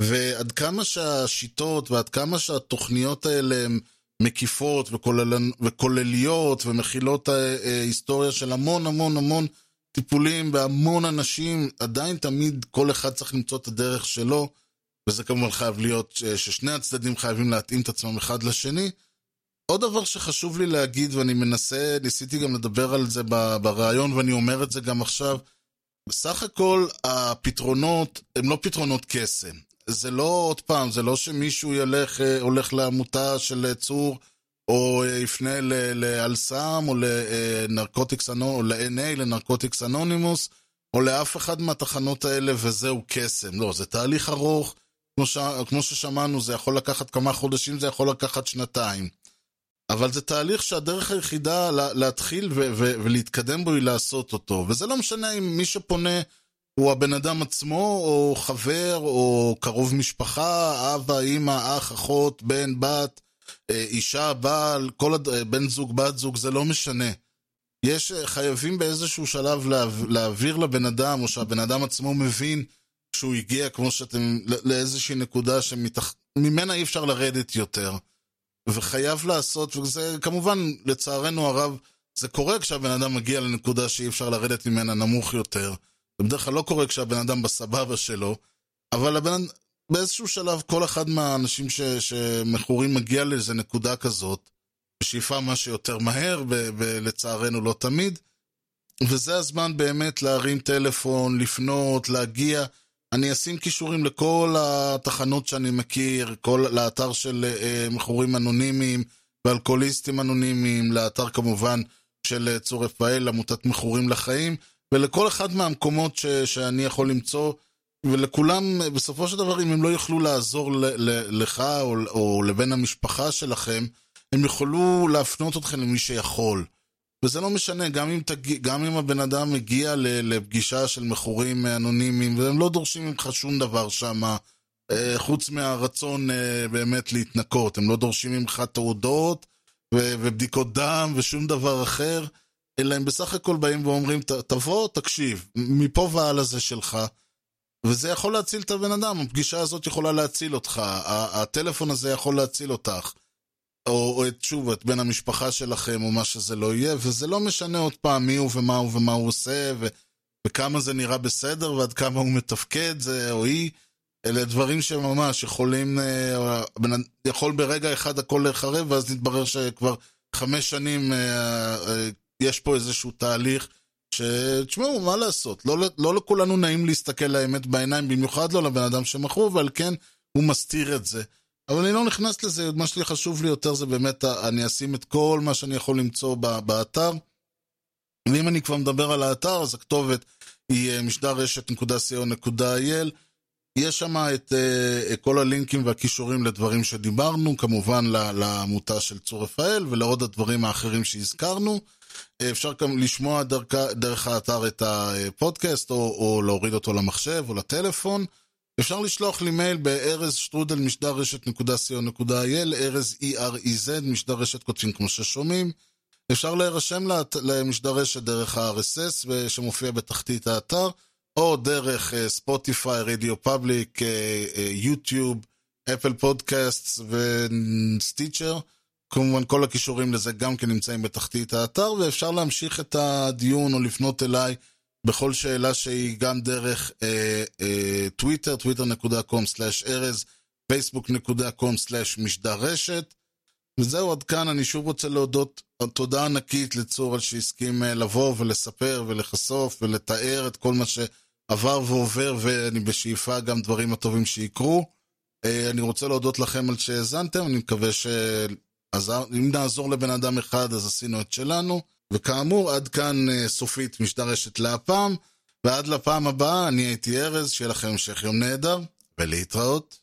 ועד כמה שהשיטות ועד כמה שהתוכניות האלה הן מקיפות וכולל, וכולליות ומכילות היסטוריה של המון המון המון טיפולים בהמון אנשים, עדיין תמיד כל אחד צריך למצוא את הדרך שלו, וזה כמובן חייב להיות ששני הצדדים חייבים להתאים את עצמם אחד לשני. עוד דבר שחשוב לי להגיד, ואני מנסה, ניסיתי גם לדבר על זה בריאיון, ואני אומר את זה גם עכשיו, בסך הכל הפתרונות הם לא פתרונות קסם. זה לא, עוד פעם, זה לא שמישהו ילך, הולך לעמותה של צור, או יפנה לאלסם, או לנרקוטיקס, או ל-NA, לנרקוטיקס אנונימוס, או לאף אחד מהתחנות האלה, וזהו קסם. לא, זה תהליך ארוך, כמו, ש... כמו ששמענו, זה יכול לקחת כמה חודשים, זה יכול לקחת שנתיים. אבל זה תהליך שהדרך היחידה להתחיל ו- ו- ולהתקדם בו היא לעשות אותו. וזה לא משנה אם מי שפונה הוא הבן אדם עצמו, או חבר, או קרוב משפחה, אבא, אימא, אח, אחות, בן, בת, אישה, בעל, כל הד... בן זוג, בת זוג, זה לא משנה. יש, חייבים באיזשהו שלב לה... להעביר לבן אדם, או שהבן אדם עצמו מבין שהוא הגיע, כמו שאתם, לאיזושהי נקודה שממנה אי אפשר לרדת יותר. וחייב לעשות, וזה כמובן, לצערנו הרב, זה קורה כשהבן אדם מגיע לנקודה שאי אפשר לרדת ממנה נמוך יותר. זה בדרך כלל לא קורה כשהבן אדם בסבבה שלו, אבל הבן, באיזשהו שלב כל אחד מהאנשים ש, שמכורים מגיע לאיזה נקודה כזאת, בשאיפה מה שיותר מהר, ולצערנו לא תמיד, וזה הזמן באמת להרים טלפון, לפנות, להגיע. אני אשים קישורים לכל התחנות שאני מכיר, כל, לאתר של uh, מכורים אנונימיים ואלכוהוליסטים אנונימיים, לאתר כמובן של uh, צור רפאל, עמותת מכורים לחיים, ולכל אחד מהמקומות ש, שאני יכול למצוא ולכולם, בסופו של דבר, אם הם לא יוכלו לעזור ל- ל- לך או, או לבן המשפחה שלכם, הם יוכלו להפנות אתכם למי שיכול. וזה לא משנה, גם אם, תגיע, גם אם הבן אדם מגיע לפגישה של מכורים אנונימיים, והם לא דורשים ממך שום דבר שם, אה, חוץ מהרצון אה, באמת להתנקות. הם לא דורשים ממך תעודות ובדיקות דם ושום דבר אחר, אלא הם בסך הכל באים ואומרים, "ת- תבוא, תקשיב, מפה והלאה זה שלך. וזה יכול להציל את הבן אדם, הפגישה הזאת יכולה להציל אותך, הטלפון הזה יכול להציל אותך. או, או את, שוב, את בן המשפחה שלכם, או מה שזה לא יהיה, וזה לא משנה עוד פעם מי הוא ומה הוא ומה הוא עושה, ו, וכמה זה נראה בסדר, ועד כמה הוא מתפקד, זה או היא. אלה דברים שממש יכולים, אה, יכול ברגע אחד הכל להיחרב, ואז נתברר שכבר חמש שנים אה, אה, יש פה איזשהו תהליך, שתשמעו, מה לעשות, לא, לא לכולנו נעים להסתכל לאמת בעיניים, במיוחד לא לבן אדם שמכור, ועל כן הוא מסתיר את זה. אבל אני לא נכנס לזה, מה שלי חשוב לי יותר זה באמת, אני אשים את כל מה שאני יכול למצוא באתר. ואם אני כבר מדבר על האתר, אז הכתובת היא אה, משדר רשת.co.il. יש שם את uh, כל הלינקים והכישורים לדברים שדיברנו, כמובן לעמותה של צור רפאל ולעוד הדברים האחרים שהזכרנו. אפשר גם לשמוע דרך, דרך האתר את הפודקאסט, או, או להוריד אותו למחשב או לטלפון. אפשר לשלוח לי מייל בארז שטרודל משדר רשת נקודה אייל, ארז E-R-E-Z, משדר רשת כותבים כמו ששומעים. אפשר להירשם למשדר רשת דרך ה-RSS שמופיע בתחתית האתר, או דרך ספוטיפיי, RadioPublic, יוטיוב, Apple Podcast ו Stitcher. כמובן כל הקישורים לזה גם כן נמצאים בתחתית האתר, ואפשר להמשיך את הדיון או לפנות אליי בכל שאלה שהיא גם דרך אה, אה, טוויטר, twitter.com/ארז, facebook.com/משדר רשת. וזהו, עד כאן. אני שוב רוצה להודות, תודה ענקית לצור על שהסכים אה, לבוא ולספר ולחשוף ולתאר את כל מה שעבר ועובר, ואני בשאיפה גם דברים הטובים שיקרו. אה, אני רוצה להודות לכם על שהאזנתם, אני מקווה ש... עזר, אם נעזור לבן אדם אחד, אז עשינו את שלנו. וכאמור, עד כאן אה, סופית משדר רשת להפעם, ועד לפעם הבאה, אני הייתי ארז, שיהיה לכם המשך יום נהדר, ולהתראות.